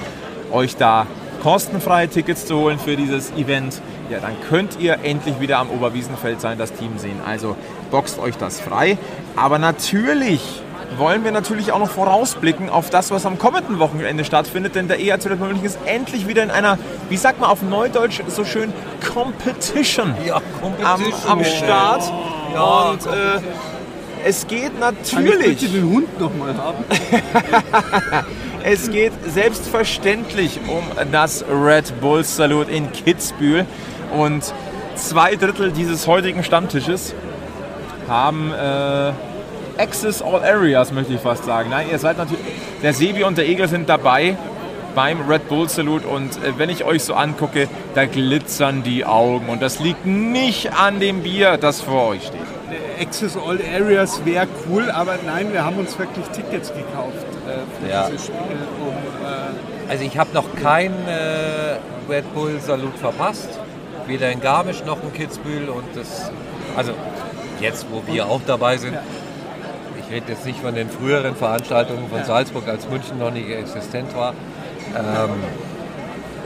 euch da kostenfreie Tickets zu holen für dieses Event. Ja, dann könnt ihr endlich wieder am Oberwiesenfeld sein, das Team sehen. Also boxt euch das frei. Aber natürlich wollen wir natürlich auch noch vorausblicken auf das, was am kommenden Wochenende stattfindet, denn der EHC Red Bull München ist endlich wieder in einer, wie sagt man auf Neudeutsch so schön, Competition, Ja, am, Competition. am Start. Ja, Und äh, es geht Kann ich natürlich, den Hund nochmal haben? [LAUGHS] es geht selbstverständlich um das Red Bull Salute in Kitzbühel. Und zwei Drittel dieses heutigen Stammtisches haben äh, Access All Areas, möchte ich fast sagen. Nein, ihr seid natürlich, der Sebi und der Egel sind dabei beim Red Bull Salute und äh, wenn ich euch so angucke, da glitzern die Augen und das liegt nicht an dem Bier, das vor euch steht. Access All Areas wäre cool, aber nein, wir haben uns wirklich Tickets gekauft äh, für Ja. dieses Spiel. Um, äh, Also ich habe noch kein äh, Red Bull Salut verpasst. Weder in Garmisch noch in Kitzbühel. Und das, also jetzt, wo wir auch dabei sind. Ich rede jetzt nicht von den früheren Veranstaltungen von Salzburg, als München noch nicht existent war. Ähm,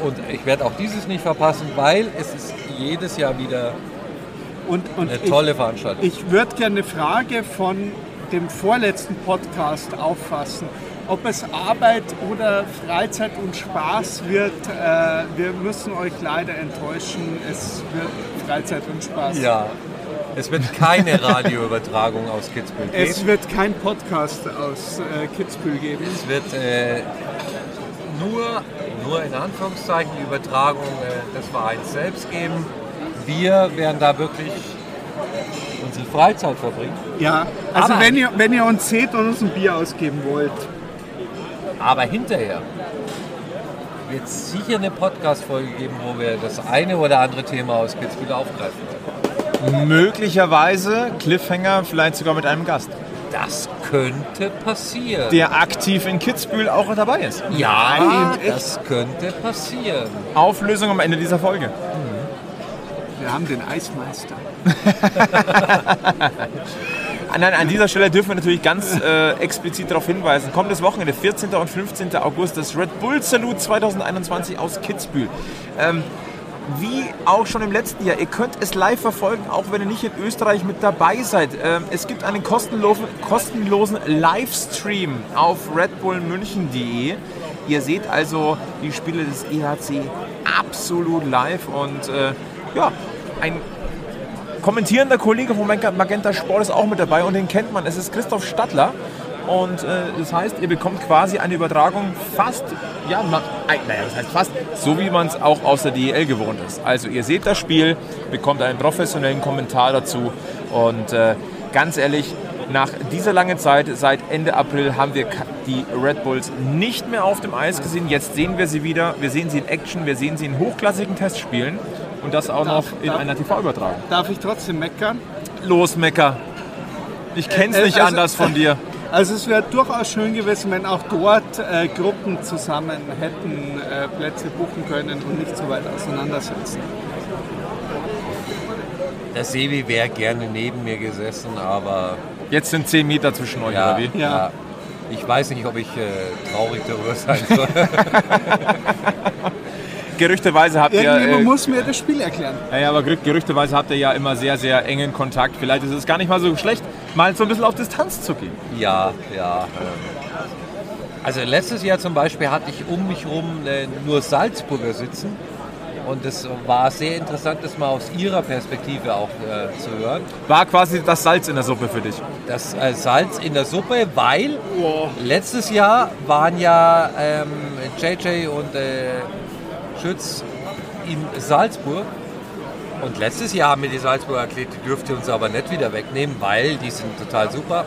und ich werde auch dieses nicht verpassen, weil es ist jedes Jahr wieder und, und eine ich- tolle Veranstaltung. Ich würde gerne eine Frage von dem vorletzten Podcast auffassen. ob es Arbeit oder Freizeit und Spaß wird, äh, wir müssen euch leider enttäuschen. Es wird Freizeit und Spaß. Ja. Es wird keine Radioübertragung aus Kitzbühel geben. Es wird kein Podcast aus äh, Kitzbühel geben. Es wird äh, nur, nur in Anführungszeichen die Übertragung äh, des Vereins selbst geben. Wir werden da wirklich unsere Freizeit verbringen. Ja, also Aber- wenn ihr, wenn ihr uns seht und uns ein Bier ausgeben wollt, Aber hinterher wird es sicher eine Podcast-Folge geben, wo wir das eine oder andere Thema aus Kitzbühel aufgreifen. Möglicherweise Cliffhanger, vielleicht sogar mit einem Gast, Das könnte passieren. der aktiv in Kitzbühel auch dabei ist. ja, Nein, das könnte passieren. Auflösung am Ende dieser Folge. wir haben den Eismeister. [LAUGHS] Nein, an dieser Stelle dürfen wir natürlich ganz äh, explizit darauf hinweisen. Kommendes Wochenende, 14. und 15. August, das Red Bull Salute 2021 aus Kitzbühel. Ähm, wie auch schon im letzten Jahr, ihr könnt es live verfolgen, auch wenn ihr nicht in Österreich mit dabei seid. Ähm, es gibt einen kostenlosen, kostenlosen Livestream auf redbullmünchen.de. Ihr seht also die Spiele des EHC absolut live und äh, ja, ein kommentierender Kollege von Magenta- Magenta Sport ist auch mit dabei und den kennt man. Es ist Christoph Stadler. Und äh, das heißt, ihr bekommt quasi eine Übertragung fast, ja, ein- naja, das heißt fast, so wie man es auch aus der DEL gewohnt ist. Also ihr seht das Spiel, bekommt einen professionellen Kommentar dazu und äh, ganz ehrlich, nach dieser langen Zeit, seit Ende April, haben wir die Red Bulls nicht mehr auf dem Eis gesehen. Jetzt sehen wir sie wieder. Wir sehen sie in Action, wir sehen sie in hochklassigen Testspielen und das auch noch in darf- einer TV-Übertragung. Darf ich trotzdem meckern? Los, Mecker. Ich kenn's Äh, nicht also- anders von dir. Also es wäre durchaus schön gewesen, wenn auch dort äh, Gruppen zusammen hätten äh, Plätze buchen können und nicht so weit auseinandersetzen. Der Sebi wäre gerne neben mir gesessen, aber Jetzt sind 10 Meter zwischen euch, ja, oder wie? Ja. ja. Ich weiß nicht, ob ich äh, traurig darüber sein soll. [LAUGHS] Gerüchteweise habt ihr, Irgendjemand äh, muss mir das Spiel erklären. ja, aber gerü- gerüchteweise habt ihr ja immer sehr, sehr engen Kontakt. Vielleicht ist es gar nicht mal so schlecht, mal so ein bisschen auf Distanz zu gehen. ja, ja. Also letztes Jahr zum Beispiel hatte ich um mich herum äh, nur Salzburger sitzen. Und es war sehr interessant, das mal aus ihrer Perspektive auch äh, zu hören. War quasi das Salz in der Suppe für dich. Das äh, Salz in der Suppe, weil letztes Jahr waren ja ähm, JJ und äh, Schütz in Salzburg. Und letztes Jahr haben mir die Salzburger erklärt, die dürft ihr uns aber nicht wieder wegnehmen, weil die sind total super.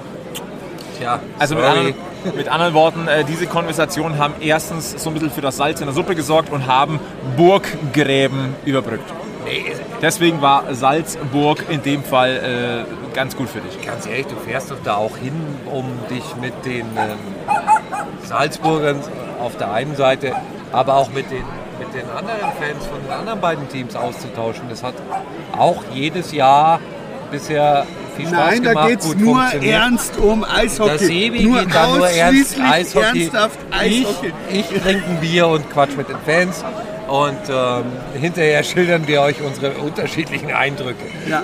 Tja, Also mit anderen, mit anderen Worten, äh, diese Konversationen haben erstens so ein bisschen für das Salz in der Suppe gesorgt und haben Burggräben überbrückt. Nee, Deswegen war Salzburg in dem Fall äh, ganz gut für dich. ganz ehrlich, du fährst doch da auch hin, um dich mit den ähm, Salzburgern auf der einen Seite, aber auch mit den, mit den anderen Fans von den anderen beiden Teams auszutauschen. Das hat auch jedes Jahr bisher viel Spaß Nein, gemacht. da geht es nur ernst um Eishockey. Der Sebi nur geht da nur ernst Eishockey. ernsthaft Eishockey. Ich, ich trinke ein Bier und quatsch mit den Fans. Und ähm, hinterher schildern wir euch unsere unterschiedlichen Eindrücke. Ja.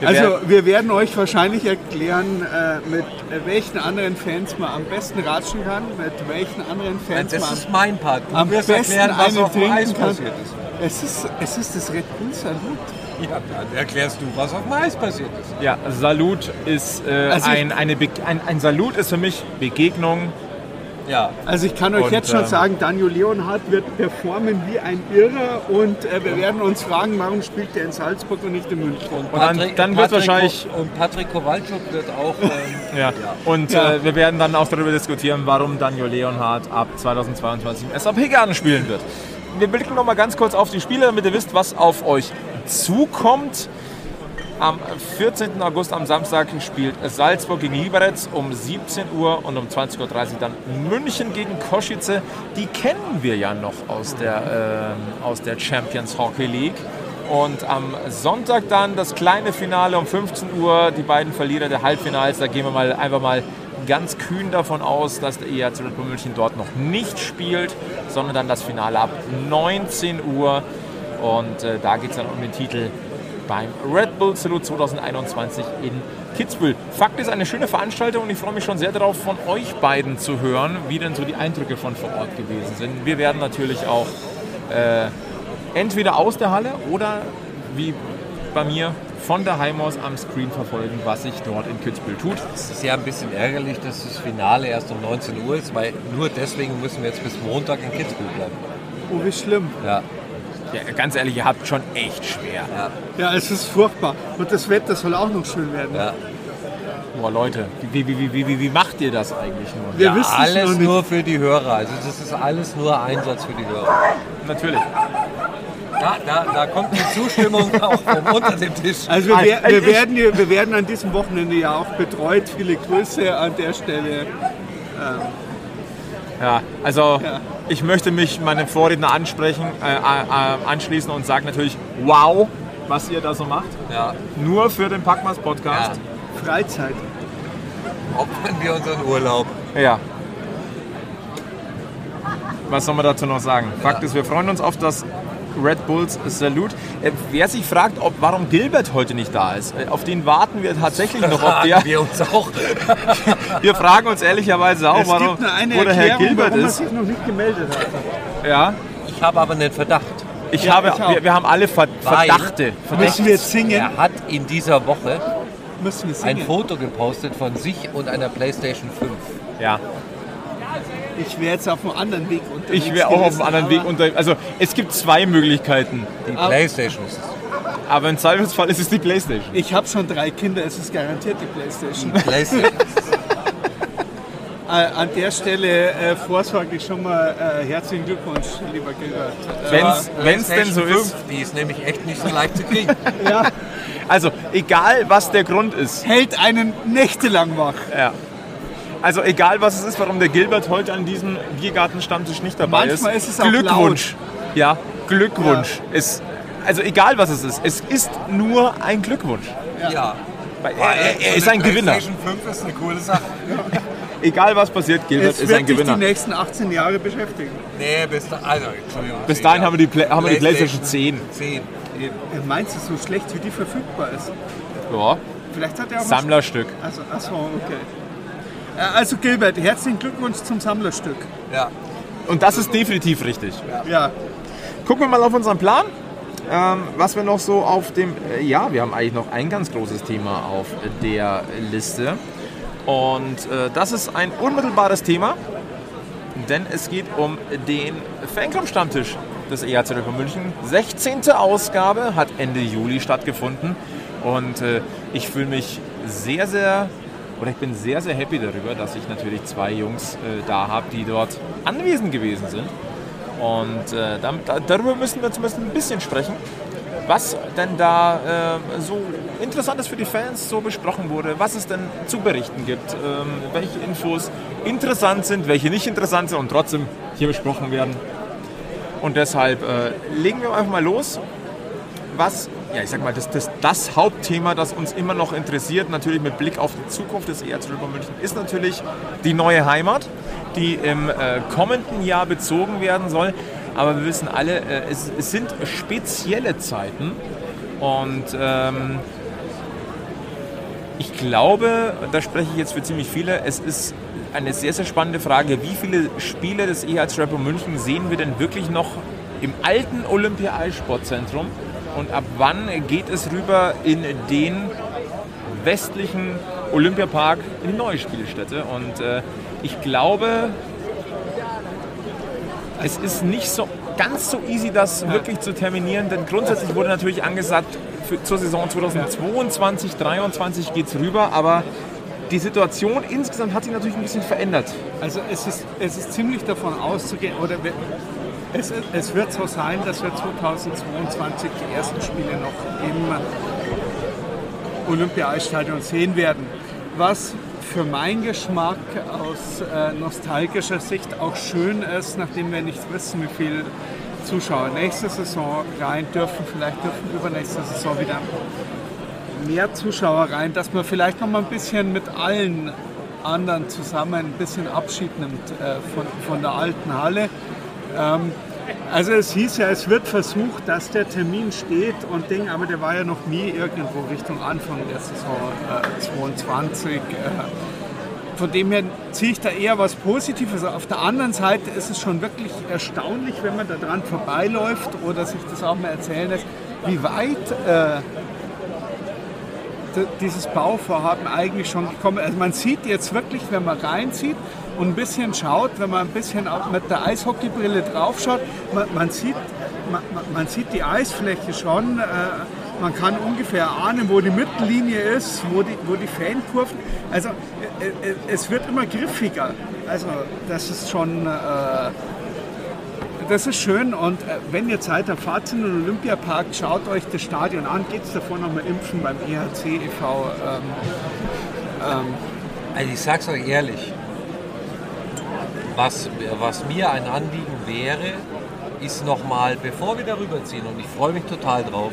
Wir Also werden- wir werden euch wahrscheinlich erklären, äh, mit welchen anderen Fans man am besten ratschen kann, mit welchen anderen Fans Das man ist mein Part. Du am besten erklären, was einen auf dem Eis kann. passiert ist. Es ist, es ist das Red Bull Salut. Ja, dann erklärst du, was auf dem Eis passiert ist. Ja, Salut ist äh, Also ein, eine Be ein, ein Salut ist für mich Begegnung. Ja, Also ich kann euch Und, jetzt schon ähm, sagen, Daniel Leonhardt wird performen wie ein Irrer und äh, wir werden uns fragen, warum spielt er in Salzburg und nicht in München. Und dann, dann wird wahrscheinlich Und Patrick Kowalczuk wird auch. Ähm, Ja. Und Ja. Äh, wir werden dann auch darüber diskutieren, warum Daniel Leonhardt ab 2022 im SAP-Garten spielen wird. Wir blicken noch mal ganz kurz auf die Spiele, damit ihr wisst, was auf euch zukommt. Am 14. August am Samstag spielt Salzburg gegen Liberec um 17 Uhr und um 20.30 Uhr dann München gegen Koschice. Die kennen wir ja noch aus der, ähm, aus der Champions Hockey League. Und am Sonntag dann das kleine Finale um 15 Uhr, die beiden Verlierer der Halbfinals. Da gehen wir mal einfach mal ganz kühn davon aus, dass der EHC Red Bull München dort noch nicht spielt, sondern dann das Finale ab 19 Uhr. Und äh, da geht es dann um den Titel beim Red Bull Salute 2021 in Kitzbühel. Fakt ist eine schöne Veranstaltung und ich freue mich schon sehr darauf, von euch beiden zu hören, wie denn so die Eindrücke von vor Ort gewesen sind. Wir werden natürlich auch äh, entweder aus der Halle oder wie bei mir von daheim aus am Screen verfolgen, was sich dort in Kitzbühel tut. Es ist ja ein bisschen ärgerlich, dass das Finale erst um 19 Uhr ist, weil nur deswegen müssen wir jetzt bis Montag in Kitzbühel bleiben. Oh, wie schlimm. Ja, Ja, ganz ehrlich, ihr habt schon echt schwer. ja, Ja, es ist furchtbar. Und das Wetter soll auch noch schön werden. ja. Boah, Leute, wie, wie, wie, wie, macht ihr das eigentlich nur? Wir ja wissen es alles nicht. nur für die Hörer. Also das ist alles nur Einsatz für die Hörer. Natürlich. Da, da, da kommt die Zustimmung [LAUGHS] auch von unter dem Tisch. Also wir, wer- ich- wir, werden, wir werden an diesem Wochenende ja auch betreut. Viele Grüße an der Stelle. Ja, also Ja. Ich möchte mich meinem Vorredner ansprechen, äh, äh, anschließen und sage natürlich, wow, was ihr da so macht. Ja, Nur für den Packmas Podcast. Freizeit. opfern wir unseren Urlaub. Ja. Was soll man dazu noch sagen? Fakt ist, wir freuen uns auf das Red Bulls Salute. Äh, wer sich fragt, ob, warum Gilbert heute nicht da ist, äh, auf den warten wir tatsächlich noch. Ob der, wir uns auch. [LAUGHS] wir fragen uns ehrlicherweise auch, Es warum, gibt nur eine wo der Herr Gilbert warum er ist. sich noch nicht gemeldet hat. Ja, Ich habe aber einen Verdacht. ich Ja, habe, ich wir, wir haben alle Ver Weil- Verdachte. Müssen wir singen? Er hat in dieser Woche Müssen wir ein? Foto gepostet von sich und einer Playstation 5. Ja. Ich wäre jetzt auf einem anderen Weg unterwegs. Ich wäre auch auf einem anderen aber Weg unter. Also es gibt zwei Möglichkeiten, Die Ah. Playstation ist es. aber im Zweifelsfall ist es die Playstation. Ich habe schon drei Kinder, es ist garantiert die Playstation. Playstation. [LAUGHS] äh, an der Stelle äh, vorsorglich schon mal äh, herzlichen Glückwunsch, lieber Gilbert. Äh, Wenn's, wenn's denn so PlayStation ist. 5, Die ist nämlich echt nicht so leicht zu kriegen. [LAUGHS] ja, Also egal was der Grund ist. hält einen nächtelang wach. Ja. Also egal was es ist, warum der Gilbert heute an diesem Biergarten-Stammtisch nicht dabei Manchmal ist. ist es auch Glückwunsch. Ja, Glückwunsch. Ist, also egal was es ist, es ist nur ein Glückwunsch. Ja. Weil Er, er, er ist ein Gewinner. PlayStation 5 ist eine coole Sache. [LAUGHS] Egal was passiert, Gilbert Es ist wird ein dich die Gewinner. nächsten 18 Jahre beschäftigen. Nee, bis da, also, Entschuldigung. Bis dahin haben wir die, Play, haben wir die PlayStation 10. 10. Eben. Äh, Meinst du, so schlecht wie die verfügbar ist? Ja, Vielleicht hat er auch Sammlerstück. Also, achso, okay. Äh, Also Gilbert, herzlichen Glückwunsch zum Sammlerstück. Ja. Und das ist definitiv richtig. Ja, Gucken wir mal auf unseren Plan. Ähm, was wir noch so auf dem. Äh, ja, wir haben eigentlich noch ein ganz großes Thema auf der Liste. Und äh, das ist ein unmittelbares Thema, denn es geht um den Fanclub-Stammtisch des EHC Röper München. 16. Ausgabe hat Ende Juli stattgefunden. Und äh, ich fühle mich sehr, sehr. Oder ich bin sehr, sehr happy darüber, dass ich natürlich zwei Jungs äh, da habe, die dort anwesend gewesen sind. Und äh, da- darüber müssen wir zumindest ein bisschen sprechen, was denn da äh, so Interessantes für die Fans so besprochen wurde, was es denn zu berichten gibt, ähm, welche Infos interessant sind, welche nicht interessant sind und trotzdem hier besprochen werden. Und deshalb äh, legen wir einfach mal los. Was, ja, ich sag mal, das, das, das Hauptthema, das uns immer noch interessiert, natürlich mit Blick auf die Zukunft des ERZ Römer München, ist natürlich die neue Heimat, die im äh, kommenden Jahr bezogen werden soll. Aber wir wissen alle, äh, es, es sind spezielle Zeiten und ähm, ich glaube, da spreche ich jetzt für ziemlich viele, es ist eine sehr, sehr spannende Frage, wie viele Spiele des EHC Rapper München sehen wir denn wirklich noch im alten Olympia-Eissportzentrum und ab wann geht es rüber in den westlichen Olympiapark in die neue Spielstätte und äh, ich glaube, es ist nicht so ganz so easy, das wirklich zu terminieren, denn grundsätzlich wurde natürlich angesagt, für, zur Saison 2022, 2023 geht es rüber, aber die Situation insgesamt hat sich natürlich ein bisschen verändert. also es ist, es ist ziemlich davon auszugehen, oder es, es wird so sein, dass wir 2022 die ersten Spiele noch im Olympia-Eisstadion sehen werden. Was für meinen Geschmack aus äh, nostalgischer Sicht auch schön ist, nachdem wir nicht wissen, wie viele Zuschauer nächste Saison rein dürfen, vielleicht dürfen übernächste Saison wieder mehr Zuschauer rein, dass man vielleicht noch mal ein bisschen mit allen anderen zusammen ein bisschen Abschied nimmt äh, von, von der alten Halle. Ähm, Also es hieß ja, es wird versucht, dass der Termin steht und Ding, aber der war ja noch nie irgendwo Richtung Anfang der Saison äh, 22. Äh, von dem her ziehe ich da eher was Positives. Auf der anderen Seite ist es schon wirklich erstaunlich, wenn man da dran vorbeiläuft oder sich das auch mal erzählen lässt, wie weit äh, dieses Bauvorhaben eigentlich schon gekommen ist. Also man sieht jetzt wirklich, wenn man reinzieht und ein bisschen schaut, wenn man ein bisschen auch mit der Eishockeybrille draufschaut, man, man sieht, man, man, sieht die Eisfläche schon. Äh, man kann ungefähr ahnen, wo die Mittellinie ist, wo die, wo die Fankurven. Also äh, äh, es wird immer griffiger. Also das ist schon, äh, das ist schön. Und äh, wenn ihr Zeit habt, fahrt in den Olympiapark, schaut euch das Stadion an, geht es davor nochmal impfen beim EHC e.V. Ähm, ähm. Also ich sag's euch ehrlich, was, was mir ein Anliegen wäre, ist nochmal, bevor wir darüber ziehen, und ich freue mich total drauf,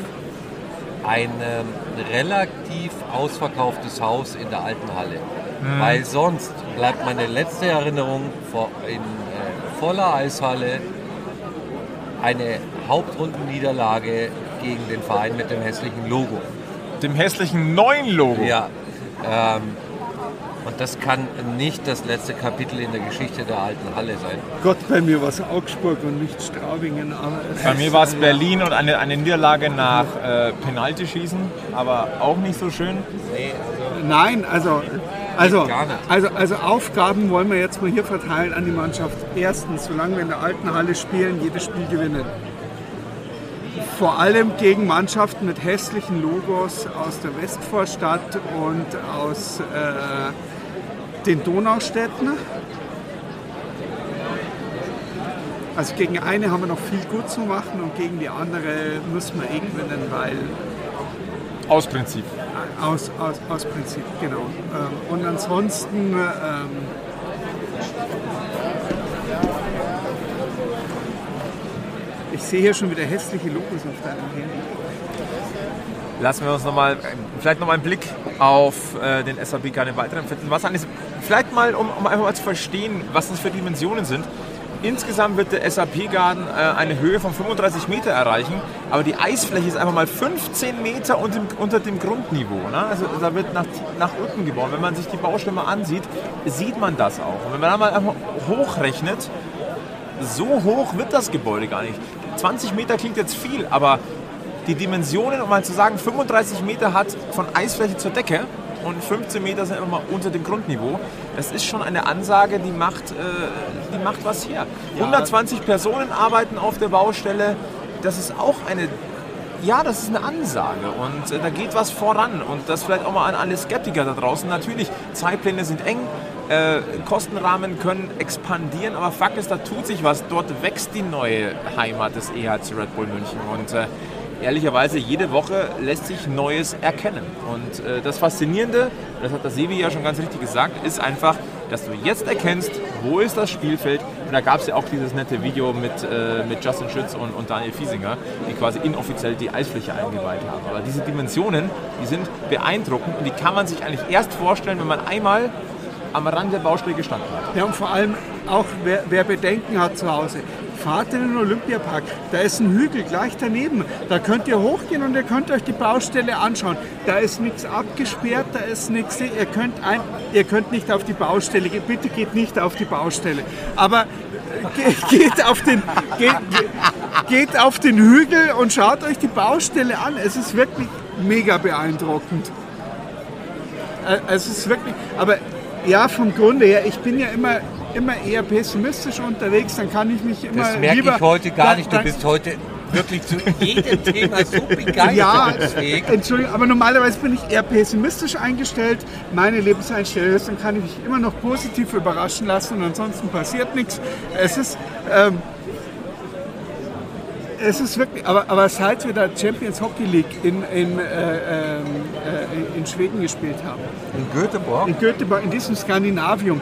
ein ähm, relativ ausverkauftes Haus in der alten Halle. Mhm. Weil sonst bleibt meine letzte Erinnerung vor, in äh, voller Eishalle eine Hauptrundenniederlage gegen den Verein mit dem hässlichen Logo. Dem hässlichen neuen Logo? Ja. Ähm, und das kann nicht das letzte Kapitel in der Geschichte der alten Halle sein. Gott, bei mir war es Augsburg und nicht Straubingen. bei mir war es Berlin und eine, eine Niederlage nach äh, Penaltyschießen, aber auch nicht so schön. Nee, also Nein, also, also, also, also Aufgaben wollen wir jetzt mal hier verteilen an die Mannschaft. Erstens, solange wir in der alten Halle spielen, jedes Spiel gewinnen vor allem gegen Mannschaften mit hässlichen Logos aus der Westvorstadt und aus äh, den Donaustädten. Also gegen eine haben wir noch viel gut zu machen und gegen die andere müssen wir gewinnen, weil. Aus Prinzip. Aus, aus, aus Prinzip, genau. Ähm, und ansonsten. Ähm, ich sehe hier schon wieder hässliche Logos auf deinem Handy. Lassen wir uns nochmal, vielleicht nochmal einen Blick auf äh, den SAP keine weiteren finden. Was eigentlich, vielleicht mal, um, um, einfach mal zu verstehen, was das für Dimensionen sind. Insgesamt wird der SAP-Garten äh, eine Höhe von 35 Meter erreichen, aber die Eisfläche ist einfach mal 15 Meter unter dem, unter dem Grundniveau. Ne? Also da wird nach, nach unten gebaut. Wenn man sich die Baustelle mal ansieht, sieht man das auch. Und wenn man da mal einfach hochrechnet, so hoch wird das Gebäude gar nicht. 20 Meter klingt jetzt viel, aber die Dimensionen, um mal zu sagen, 35 Meter hat von Eisfläche zur Decke und 15 Meter sind immer mal unter dem Grundniveau. Das ist schon eine Ansage, die macht, äh, die macht was her. 120 Personen arbeiten auf der Baustelle. Das ist auch eine, ja, das ist eine Ansage und äh, da geht was voran. Und das vielleicht auch mal an alle Skeptiker da draußen. Natürlich, Zeitpläne sind eng, äh, Kostenrahmen können expandieren, aber Fakt ist, da tut sich was. Dort wächst die neue Heimat des EHC Red Bull München und äh, ehrlicherweise jede Woche lässt sich Neues erkennen. Und äh, das Faszinierende, das hat der Sevi ja schon ganz richtig gesagt, ist einfach, dass du jetzt erkennst, wo ist das Spielfeld. Und da gab es ja auch dieses nette Video mit, äh, mit Justin Schütz und, und Daniel Fiesinger, die quasi inoffiziell die Eisfläche eingeweiht haben. Aber diese Dimensionen, die sind beeindruckend und die kann man sich eigentlich erst vorstellen, wenn man einmal am Rand der Baustelle gestanden hat. Ja, und vor allem auch, wer, wer Bedenken hat zu Hause, fahrt in den Olympiapark. Da ist ein Hügel gleich daneben. Da könnt ihr hochgehen und ihr könnt euch die Baustelle anschauen. Da ist nichts abgesperrt, da ist nichts. Ihr könnt, ein, ihr könnt nicht auf die Baustelle gehen. Bitte geht nicht auf die Baustelle. Aber äh, [LAUGHS] geht auf den, geht, geht auf den Hügel und schaut euch die Baustelle an. Es ist wirklich mega beeindruckend. Äh, es ist wirklich, aber ja, vom Grunde her, ich bin ja immer, immer eher pessimistisch unterwegs, dann kann ich mich immer Das merke lieber, ich heute gar nicht, du bist heute wirklich zu jedem Thema so begeisterungsfähig. Ja, Entschuldigung, aber normalerweise bin ich eher pessimistisch eingestellt. Meine Lebenseinstellung ist, dann kann ich mich immer noch positiv überraschen lassen und ansonsten passiert nichts. Es ist... Ähm, es ist wirklich, aber, aber seit wir da Champions Hockey League in, in, äh, ähm, äh, in Schweden gespielt haben. In Göteborg? In Göteborg, in diesem Skandinavium.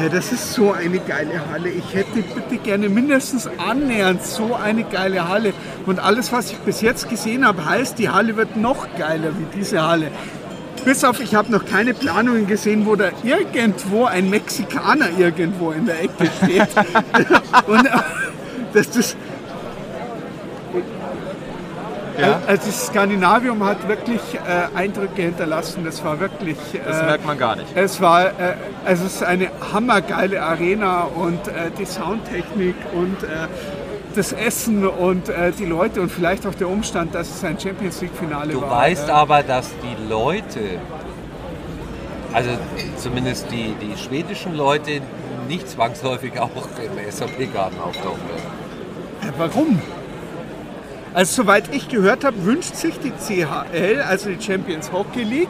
Ja, das ist so eine geile Halle. Ich hätte bitte gerne mindestens annähernd so eine geile Halle. Und alles, was ich bis jetzt gesehen habe, heißt, die Halle wird noch geiler wie diese Halle. Bis auf, ich habe noch keine Planungen gesehen, wo da irgendwo ein Mexikaner irgendwo in der Ecke steht. [LAUGHS] Und das, das, Ja. Also das Skandinavium hat wirklich äh, Eindrücke hinterlassen. Das war wirklich. Das äh, merkt man gar nicht. Es war, äh, also es ist eine hammergeile Arena und äh, die Soundtechnik und äh, das Essen und äh, die Leute und vielleicht auch der Umstand, dass es ein Champions League Finale Du war. weißt äh, aber, dass die Leute, also zumindest die, die schwedischen Leute, nicht zwangsläufig auch im SAP-Garten auftauchen werden. Warum? Also soweit ich gehört habe, wünscht sich die CHL, also die Champions Hockey League,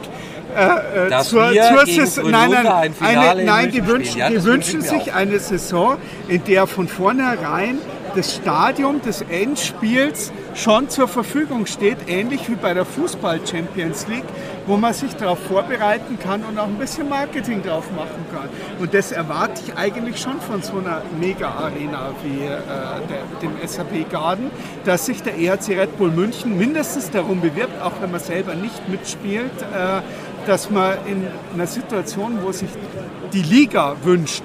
äh, äh, zur, zur Saison, nein, nein, ein eine, in nein, die wünschen. Ja, die wünschen sich auch. eine Saison, in der von vornherein das Stadium des Endspiels schon zur Verfügung steht, ähnlich wie bei der Fußball Champions League, wo man sich darauf vorbereiten kann und auch ein bisschen Marketing drauf machen kann. Und das erwarte ich eigentlich schon von so einer Mega-Arena wie äh, der, dem SAP Garden, dass sich der EHC Red Bull München mindestens darum bewirbt, auch wenn man selber nicht mitspielt, äh, dass man in einer Situation, wo sich die Liga wünscht,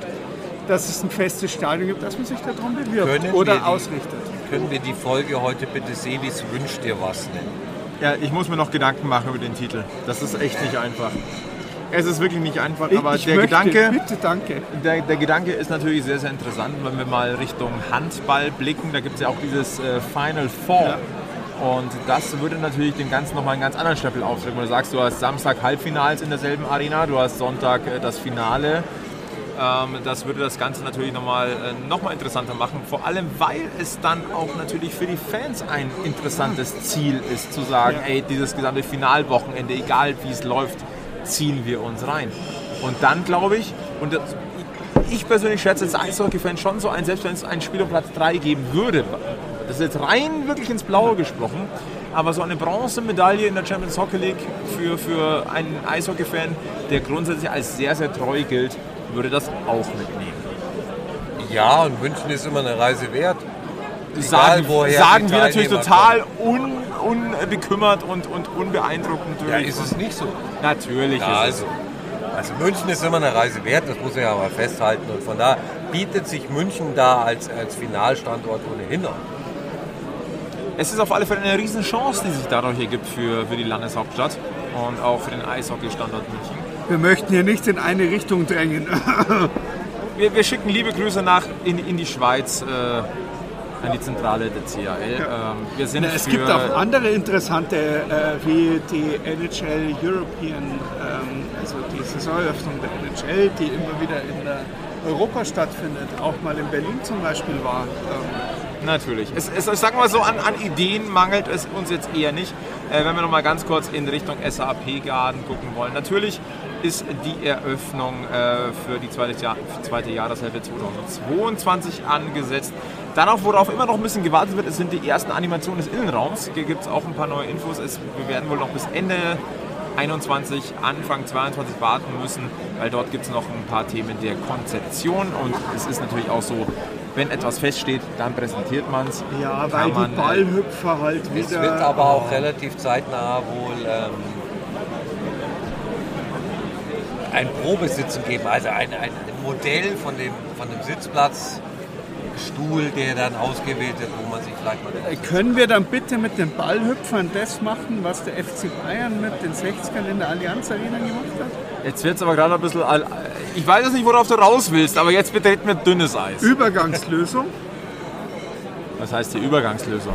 dass es ein festes Stadion gibt, dass man sich darum bewirbt Können oder ausrichtet. Können wir die Folge heute bitte Sevis wünscht dir was nennen? Ja, ich muss mir noch Gedanken machen über den Titel. Das ist echt nicht einfach. Es ist wirklich nicht einfach, aber ich der, möchte, Gedanke, bitte, danke. der, der Gedanke ist natürlich sehr, sehr interessant, wenn wir mal Richtung Handball blicken. Da gibt es ja auch dieses äh, Final Four. Und das würde natürlich dem Ganzen nochmal einen ganz anderen Stempel aufdrücken. Du sagst, du hast Samstag Halbfinals in derselben Arena, du hast Sonntag äh, das Finale. Ähm, das würde das Ganze natürlich nochmal äh, noch mal interessanter machen. Vor allem, weil es dann auch natürlich für die Fans ein interessantes Ziel ist, zu sagen, Ja. ey, dieses gesamte Finalwochenende, egal wie es läuft, ziehen wir uns rein. Und dann glaube ich, und das, ich persönlich schätze als Eishockey-Fan schon so ein, selbst wenn es ein Spiel um Platz 3 geben würde, das ist jetzt rein wirklich ins Blaue gesprochen, aber so eine Bronzemedaille in der Champions Hockey League für, für einen Eishockey-Fan, der grundsätzlich als sehr, sehr treu gilt, würde das auch mitnehmen. Ja, und München ist immer eine Reise wert. Sagen, woher sagen die wir natürlich total un, unbekümmert und, und unbeeindruckend. Ja, durch. ist es nicht so. Natürlich Ja, ist es. also, also München ist immer eine Reise wert, das muss ich aber festhalten. Und von da bietet sich München da als, als Finalstandort ohnehin an. Es ist auf alle Fälle eine Riesenchance, die sich dadurch ergibt für, für die Landeshauptstadt und auch für den Eishockey-Standort München. Wir möchten hier nicht in eine Richtung drängen. [LAUGHS] Wir, wir schicken liebe Grüße nach in, in die Schweiz äh, an die Zentrale der CAL. Ähm, wir sind es für, gibt auch andere interessante, äh, wie die NHL European, ähm, also die Saisoneröffnung der NHL, die immer wieder in der Europa stattfindet, auch mal in Berlin zum Beispiel war. Ähm, Natürlich. Es, es, ich sag mal so, an, an Ideen mangelt es uns jetzt eher nicht. Äh, wenn wir noch mal ganz kurz in Richtung SAP-Garden gucken wollen. Natürlich ist die Eröffnung äh, für die zweite, Jahr, zweite Jahreshälfte 2022 angesetzt. Darauf, worauf immer noch ein bisschen gewartet wird, es sind die ersten Animationen des Innenraums. Hier gibt es auch ein paar neue Infos. Es, wir werden wohl noch bis Ende 21, Anfang 22 warten müssen, weil dort gibt es noch ein paar Themen der Konzeption und es ist natürlich auch so, wenn etwas feststeht, dann präsentiert man es. ja, weil die Ballhüpfer halt wieder. Es wird aber auch relativ zeitnah wohl ähm, ein Probesitzen geben, also ein, ein Modell von dem, von dem Sitzplatz, Stuhl, der dann ausgewählt wird, wo man sich vielleicht mal Äh, Können wir dann bitte mit den Ballhüpfern das machen, was der FC Bayern mit den 60ern in der Allianz Arena gemacht hat? Jetzt wird es aber gerade ein bisschen. Ich weiß jetzt nicht, worauf du raus willst, aber jetzt betreten wir dünnes Eis. Übergangslösung. Was heißt die Übergangslösung?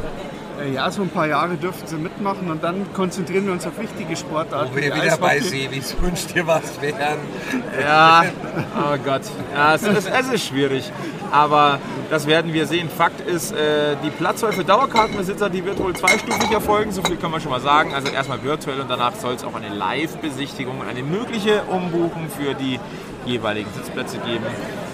Äh, Ja, so ein paar Jahre dürfen sie mitmachen und dann konzentrieren wir uns auf wichtige Sportarten. Wo wir wie wieder bei Eishockey. Sevis wünscht dir was werden. Ja, oh Gott. Ja, es, ist, es ist schwierig. Aber das werden wir sehen. Fakt ist, äh, die Platzwahl für Dauerkartenbesitzer, die wird wohl zweistufig erfolgen. So viel kann man schon mal sagen. Also erstmal virtuell und danach soll es auch eine Live-Besichtigung, eine mögliche Umbuchung für die jeweiligen Sitzplätze geben.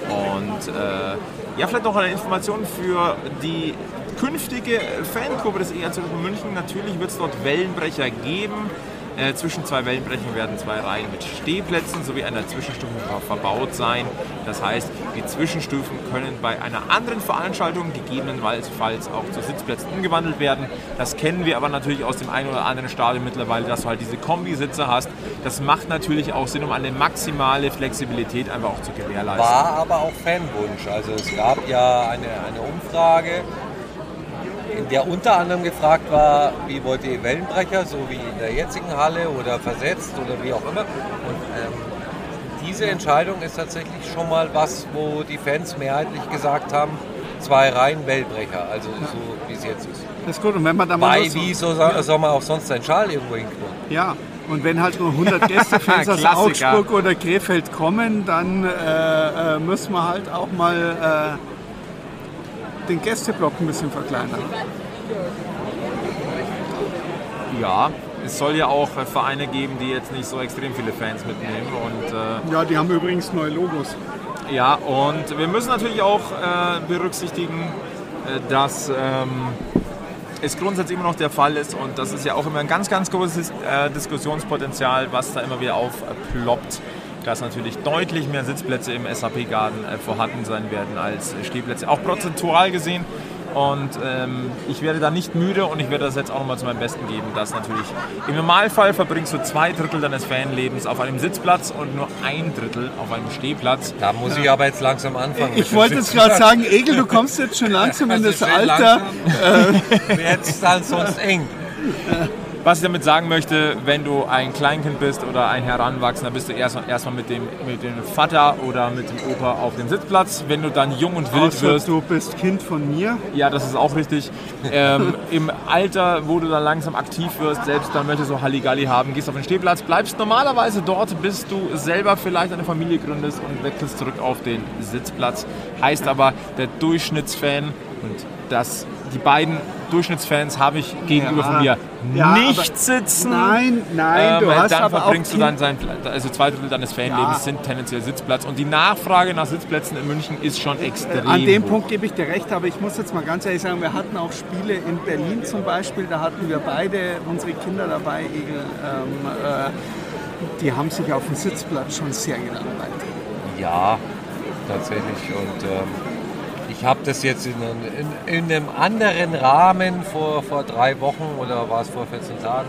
Und äh, ja, vielleicht noch eine Information für die künftige Fangruppe des ERC München. Natürlich wird es dort Wellenbrecher geben. Äh, zwischen zwei Wellenbrechern werden zwei Reihen mit Stehplätzen sowie einer Zwischenstufe ver- verbaut sein. Das heißt, die Zwischenstufen können bei einer anderen Veranstaltung gegebenenfalls auch zu Sitzplätzen umgewandelt werden. Das kennen wir aber natürlich aus dem einen oder anderen Stadion mittlerweile, dass du halt diese Kombisitze hast. Das macht natürlich auch Sinn, um eine maximale Flexibilität einfach auch zu gewährleisten. War aber auch Fanwunsch. Also es gab ja eine, eine Umfrage in der unter anderem gefragt war, wie wollt ihr Wellenbrecher, so wie in der jetzigen Halle oder versetzt oder wie auch immer. Und ähm, diese Entscheidung ist tatsächlich schon mal was, wo die Fans mehrheitlich gesagt haben, zwei Reihen Wellenbrecher, also so wie es jetzt ist. Das ist gut. Und wenn man da mal Weil wie so, soll, soll man auch sonst seinen Schal irgendwo hinknurren? Ja, und wenn halt nur 100 Gästefans aus. Augsburg oder Krefeld kommen, dann äh, äh, müssen wir halt auch mal äh, den Gästeblock ein bisschen verkleinern. Ja, es soll ja auch äh, Vereine geben, die jetzt nicht so extrem viele Fans mitnehmen. Und äh, Ja, die haben übrigens neue Logos. ja, und wir müssen natürlich auch äh, berücksichtigen, äh, dass ähm, es grundsätzlich immer noch der Fall ist und das ist ja auch immer ein ganz, ganz großes äh, Diskussionspotenzial, was da immer wieder aufploppt, dass natürlich deutlich mehr Sitzplätze im SAP-Garten äh, vorhanden sein werden als Stehplätze, auch prozentual gesehen. Und ähm, ich werde da nicht müde und ich werde das jetzt auch nochmal zu meinem Besten geben, dass natürlich im Normalfall verbringst du zwei Drittel deines Fanlebens auf einem Sitzplatz und nur ein Drittel auf einem Stehplatz. Da muss ich aber jetzt langsam anfangen. Ich wollte jetzt gerade sagen, Egel, du kommst jetzt schon langsam [LAUGHS] in Also das Alter. langsam. Wird es dann sonst eng. [LAUGHS] Was ich damit sagen möchte, wenn du ein Kleinkind bist oder ein Heranwachsender, bist du erst- erstmal mit dem, mit dem Vater oder mit dem Opa auf dem Sitzplatz. Wenn du dann jung und wild Außer wirst, du bist Kind von mir. ja, das ist auch richtig. [LAUGHS] Ähm, Im Alter, wo du dann langsam aktiv wirst, selbst dann möchtest du Halligalli haben, gehst auf den Stehplatz, bleibst normalerweise dort, bis du selber vielleicht eine Familie gründest und wechselst zurück auf den Sitzplatz. Heißt aber, der Durchschnittsfan und das, die beiden Durchschnittsfans habe ich gegenüber Ja. von mir Ja, nicht aber- sitzen. Nein, nein, du Ähm, hast dann aber auch verbringst du Kind- dann sein, also zwei Drittel deines Fanlebens Ja. sind tendenziell Sitzplatz und die Nachfrage nach Sitzplätzen in München ist schon extrem An dem hoch. Punkt gebe ich dir recht, aber ich muss jetzt mal ganz ehrlich sagen, wir hatten auch Spiele in Berlin zum Beispiel, da hatten wir beide unsere Kinder dabei, Egel, ähm, äh, die haben sich auf dem Sitzplatz schon sehr gelangweilt. Ja, tatsächlich. Und ähm, ich habe das jetzt in, einem- in, in einem anderen Rahmen vor, vor drei Wochen oder war es vor 14 Tagen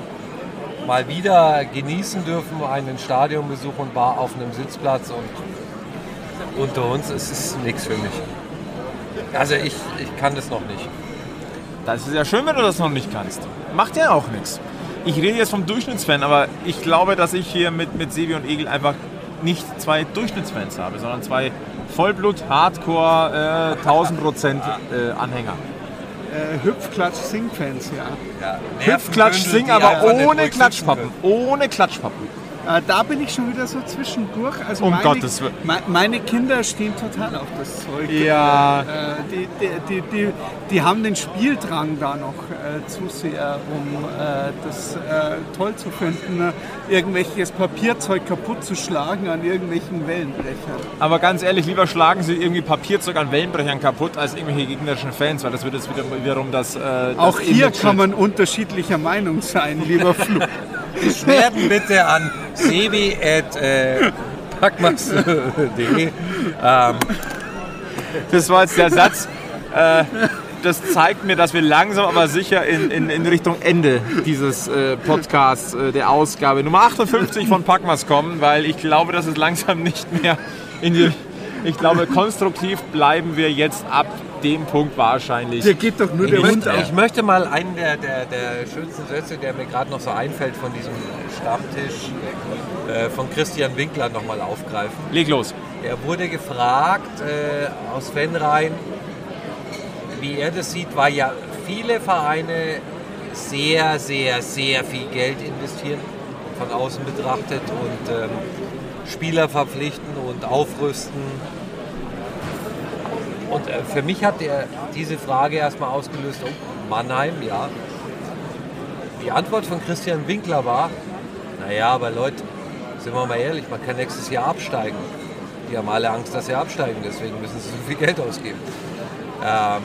mal wieder genießen dürfen, einen Stadionbesuch und war auf einem Sitzplatz und unter uns es ist nichts für mich. Also ich, ich kann das noch nicht. Das ist ja schön, wenn du das noch nicht kannst. Macht ja auch nichts. Ich rede jetzt vom Durchschnittsfan, aber ich glaube, dass ich hier mit, mit Sebi und Egel einfach nicht zwei Durchschnittsfans habe, sondern zwei Vollblut, Hardcore, äh, 1000% äh, Anhänger. Äh, Hüpfklatsch Sing-Fans, ja. Hüpfklatsch, Sing, aber ohne Klatschpappen. Ohne Klatschpappen. Äh, da bin ich schon wieder so zwischendurch. Also Um meine, Gottes Willen. me- meine Kinder stehen total auf das Zeug. Ja. Äh, die, die, die, die, haben den Spieldrang da noch äh, zu sehr, um das toll zu finden, irgendwelches Papierzeug kaputt zu schlagen an irgendwelchen Wellenbrechern. Aber ganz ehrlich, lieber schlagen sie irgendwie Papierzeug an Wellenbrechern kaputt als irgendwelche gegnerischen Fans, weil das wird jetzt wieder, wiederum das. Das Auch hier kann man unterschiedlicher Meinung sein, lieber [LAUGHS] Flo. Beschwerden bitte an sebi at äh. Ähm, Das war jetzt der Satz. Äh, das zeigt mir, dass wir langsam aber sicher in, in, in Richtung Ende dieses äh, Podcasts, äh, der Ausgabe Nummer 58 von Packmas kommen, weil ich glaube, dass es langsam nicht mehr in die. Ich glaube, konstruktiv bleiben wir jetzt ab dem Punkt wahrscheinlich. Hier geht doch nur der Ich Hund ich möchte mal einen der, der, der schönsten Sätze, der mir gerade noch so einfällt von diesem Stammtisch äh, von Christian Winkler nochmal aufgreifen. Leg los. Er wurde gefragt äh, aus Fanreihen, wie er das sieht, weil ja viele Vereine sehr, sehr, sehr viel Geld investieren, von außen betrachtet und ähm, Spieler verpflichten und aufrüsten. Und äh, für mich hat er diese Frage erstmal ausgelöst, oh, Mannheim, ja. Die Antwort von Christian Winkler war, naja, aber Leute, sind wir mal ehrlich, man kann nächstes Jahr absteigen. Die haben alle Angst, dass sie absteigen, deswegen müssen sie so viel Geld ausgeben. Ähm,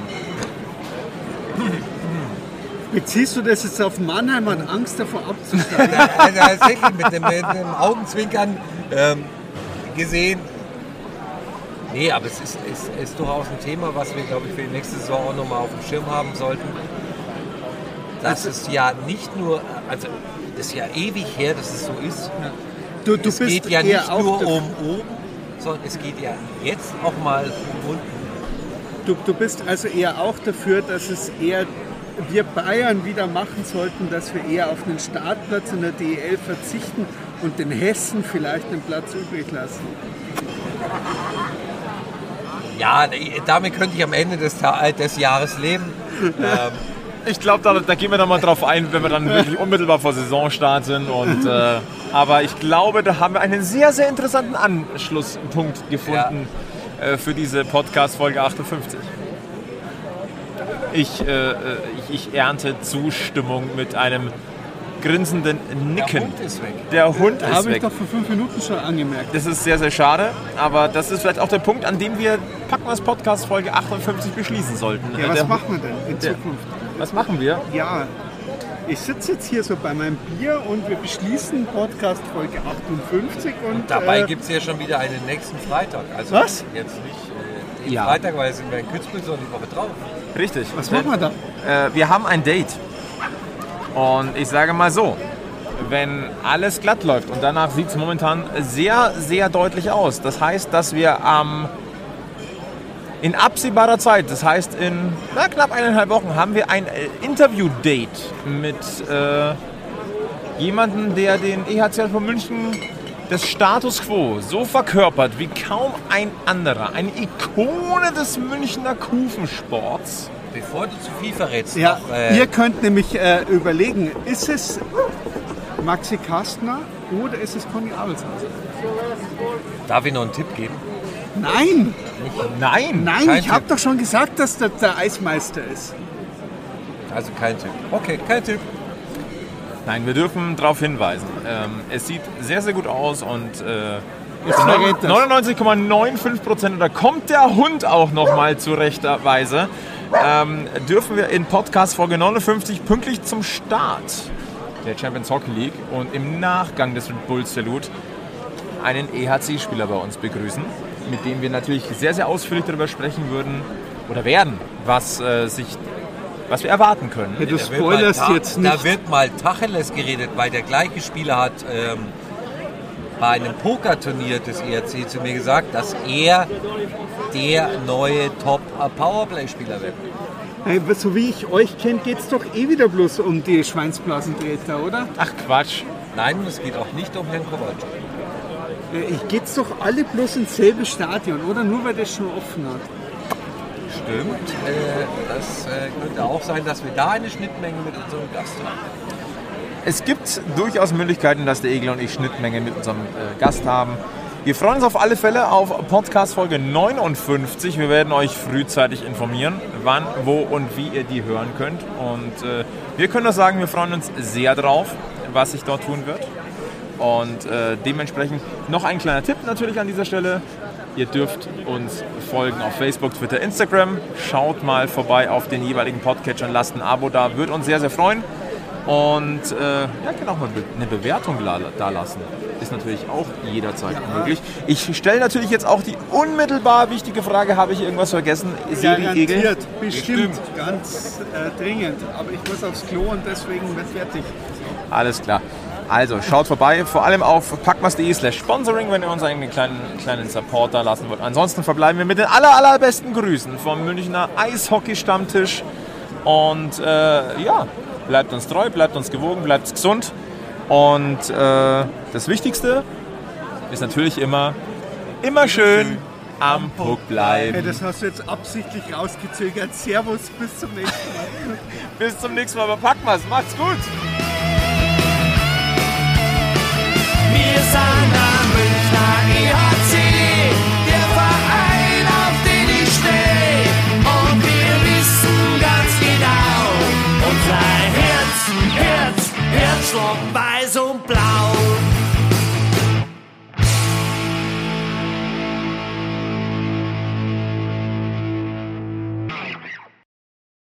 Beziehst du das jetzt auf Mannheim und Angst davor abzusteigen? [LAUGHS] also tatsächlich mit dem, mit dem Augenzwinkern ähm, gesehen. Nee, aber es ist, ist, ist durchaus ein Thema, was wir, glaube ich, für die nächste Saison auch nochmal auf dem Schirm haben sollten. Das ist ja nicht nur, also das ist ja ewig her, dass es so ist. Du, du es bist geht ja nicht nur um oben, sondern es geht ja jetzt auch mal um unten. Du, du bist also eher auch dafür, dass es eher wir Bayern wieder machen sollten, dass wir eher auf einen Startplatz in der DEL verzichten und den Hessen vielleicht einen Platz übrig lassen. Ja, damit könnte ich am Ende des, Ta- des Jahres leben. Ähm, [LAUGHS] Ich glaube, da, da gehen wir dann mal drauf ein, wenn wir dann wirklich unmittelbar vor Saisonstart sind. Und, äh, [LAUGHS] aber ich glaube, da haben wir einen sehr, sehr interessanten Anschlusspunkt gefunden äh, für diese Podcast-Folge 58. Ich, äh, äh, ich, ich ernte Zustimmung mit einem grinsenden Nicken. Der Hund ist weg. Der Hund ist Habe ich doch vor fünf Minuten schon angemerkt. Das ist sehr, sehr schade, aber das ist vielleicht auch der Punkt, an dem wir Packmas Podcast Folge 58 beschließen sollten. Ja, was der- machen wir denn in der- Zukunft? was machen wir? Ja, ich sitze jetzt hier so bei meinem Bier und wir beschließen Podcast Folge 58 und dabei äh, gibt es ja schon wieder einen nächsten Freitag. Also Was? Jetzt nicht äh, Ja. Freitag, weil es sind wir in Kitzbühel, sondern die Woche drauf. Richtig. was machen wir da? Äh, wir haben ein Date. Und ich sage mal so, wenn alles glatt läuft und danach sieht es momentan sehr, sehr deutlich aus. Das heißt, dass wir am in absehbarer Zeit, das heißt in na, knapp eineinhalb Wochen, haben wir ein äh, Interview-Date mit äh, jemandem, der den EHC von München des Status Quo so verkörpert wie kaum ein anderer. Eine Ikone des Münchner Kufensports. Bevor du zu viel verrätst, Ja, noch, äh, ihr könnt nämlich äh, überlegen, ist es Maxi Kastner oder ist es Conny Abelshausen? darf ich noch einen Tipp geben? Nein, Nein! nein, ich habe doch schon gesagt, dass das der Eismeister ist. Also kein Tipp. Okay, kein Tipp. Nein, wir dürfen darauf hinweisen. Ähm, es sieht sehr, sehr gut aus und äh, Jetzt verrät das. 99,95 Prozent, oder kommt der Hund auch noch mal zu rechter Weise, ähm, dürfen wir in Podcast Folge 59 pünktlich zum Start der Champions Hockey League und im Nachgang des Red Bull Salute einen EHC-Spieler bei uns begrüßen, mit dem wir natürlich sehr, sehr ausführlich darüber sprechen würden oder werden, was, äh, sich, was wir erwarten können. Ja, du Da wird spoilerst jetzt nicht. Da wird mal Tacheles geredet, weil der gleiche Spieler hat ähm, bei einem Pokerturnier des ERC zu mir gesagt, dass er der neue Top-Powerplay-Spieler wird. Hey, so wie ich euch kenne, geht es doch eh wieder bloß um die Schweinsblasentreter, oder? Ach Quatsch. Nein, es geht auch nicht um Herrn Kovac. Äh, Ich geht's doch alle bloß ins selbe Stadion, oder? Nur weil das schon offen hat. Stimmt. Äh, das äh, könnte auch sein, dass wir da eine Schnittmenge mit unserem Gast haben. Es gibt durchaus Möglichkeiten, dass der Egel und ich Schnittmenge mit unserem äh, Gast haben. Wir freuen uns auf alle Fälle auf Podcast Folge 59. Wir werden euch frühzeitig informieren, wann, wo und wie ihr die hören könnt. Und äh, wir können nur sagen, wir freuen uns sehr drauf, was sich dort tun wird. Und äh, dementsprechend noch ein kleiner Tipp natürlich an dieser Stelle. Ihr dürft uns folgen auf Facebook, Twitter, Instagram. Schaut mal vorbei auf den jeweiligen Podcatchern, lasst ein Abo da, würde uns sehr, sehr freuen. Und äh, ja, kann auch mal eine Bewertung da lassen. Ist natürlich auch jederzeit möglich. Ich stelle natürlich jetzt auch die unmittelbar wichtige Frage, habe ich irgendwas vergessen? Garantiert, bestimmt, ganz äh, dringend. Aber ich muss aufs Klo und deswegen wird fertig. Alles klar. Also schaut vorbei, vor allem auf packmas.de slash sponsoring, wenn ihr uns einen kleinen, kleinen Support da lassen wollt. Ansonsten verbleiben wir mit den aller, allerbesten Grüßen vom Münchner Eishockey-Stammtisch. Und äh, ja, bleibt uns treu, bleibt uns gewogen, bleibt gesund. Und äh, das Wichtigste ist natürlich immer, immer schön am Puck Hey, bleiben. das hast du jetzt absichtlich rausgezögert. Servus, bis zum nächsten Mal. [LAUGHS] Bis zum nächsten Mal bei Packmas. Macht's gut! Herz, Herz, Herzschlag weiß und blau.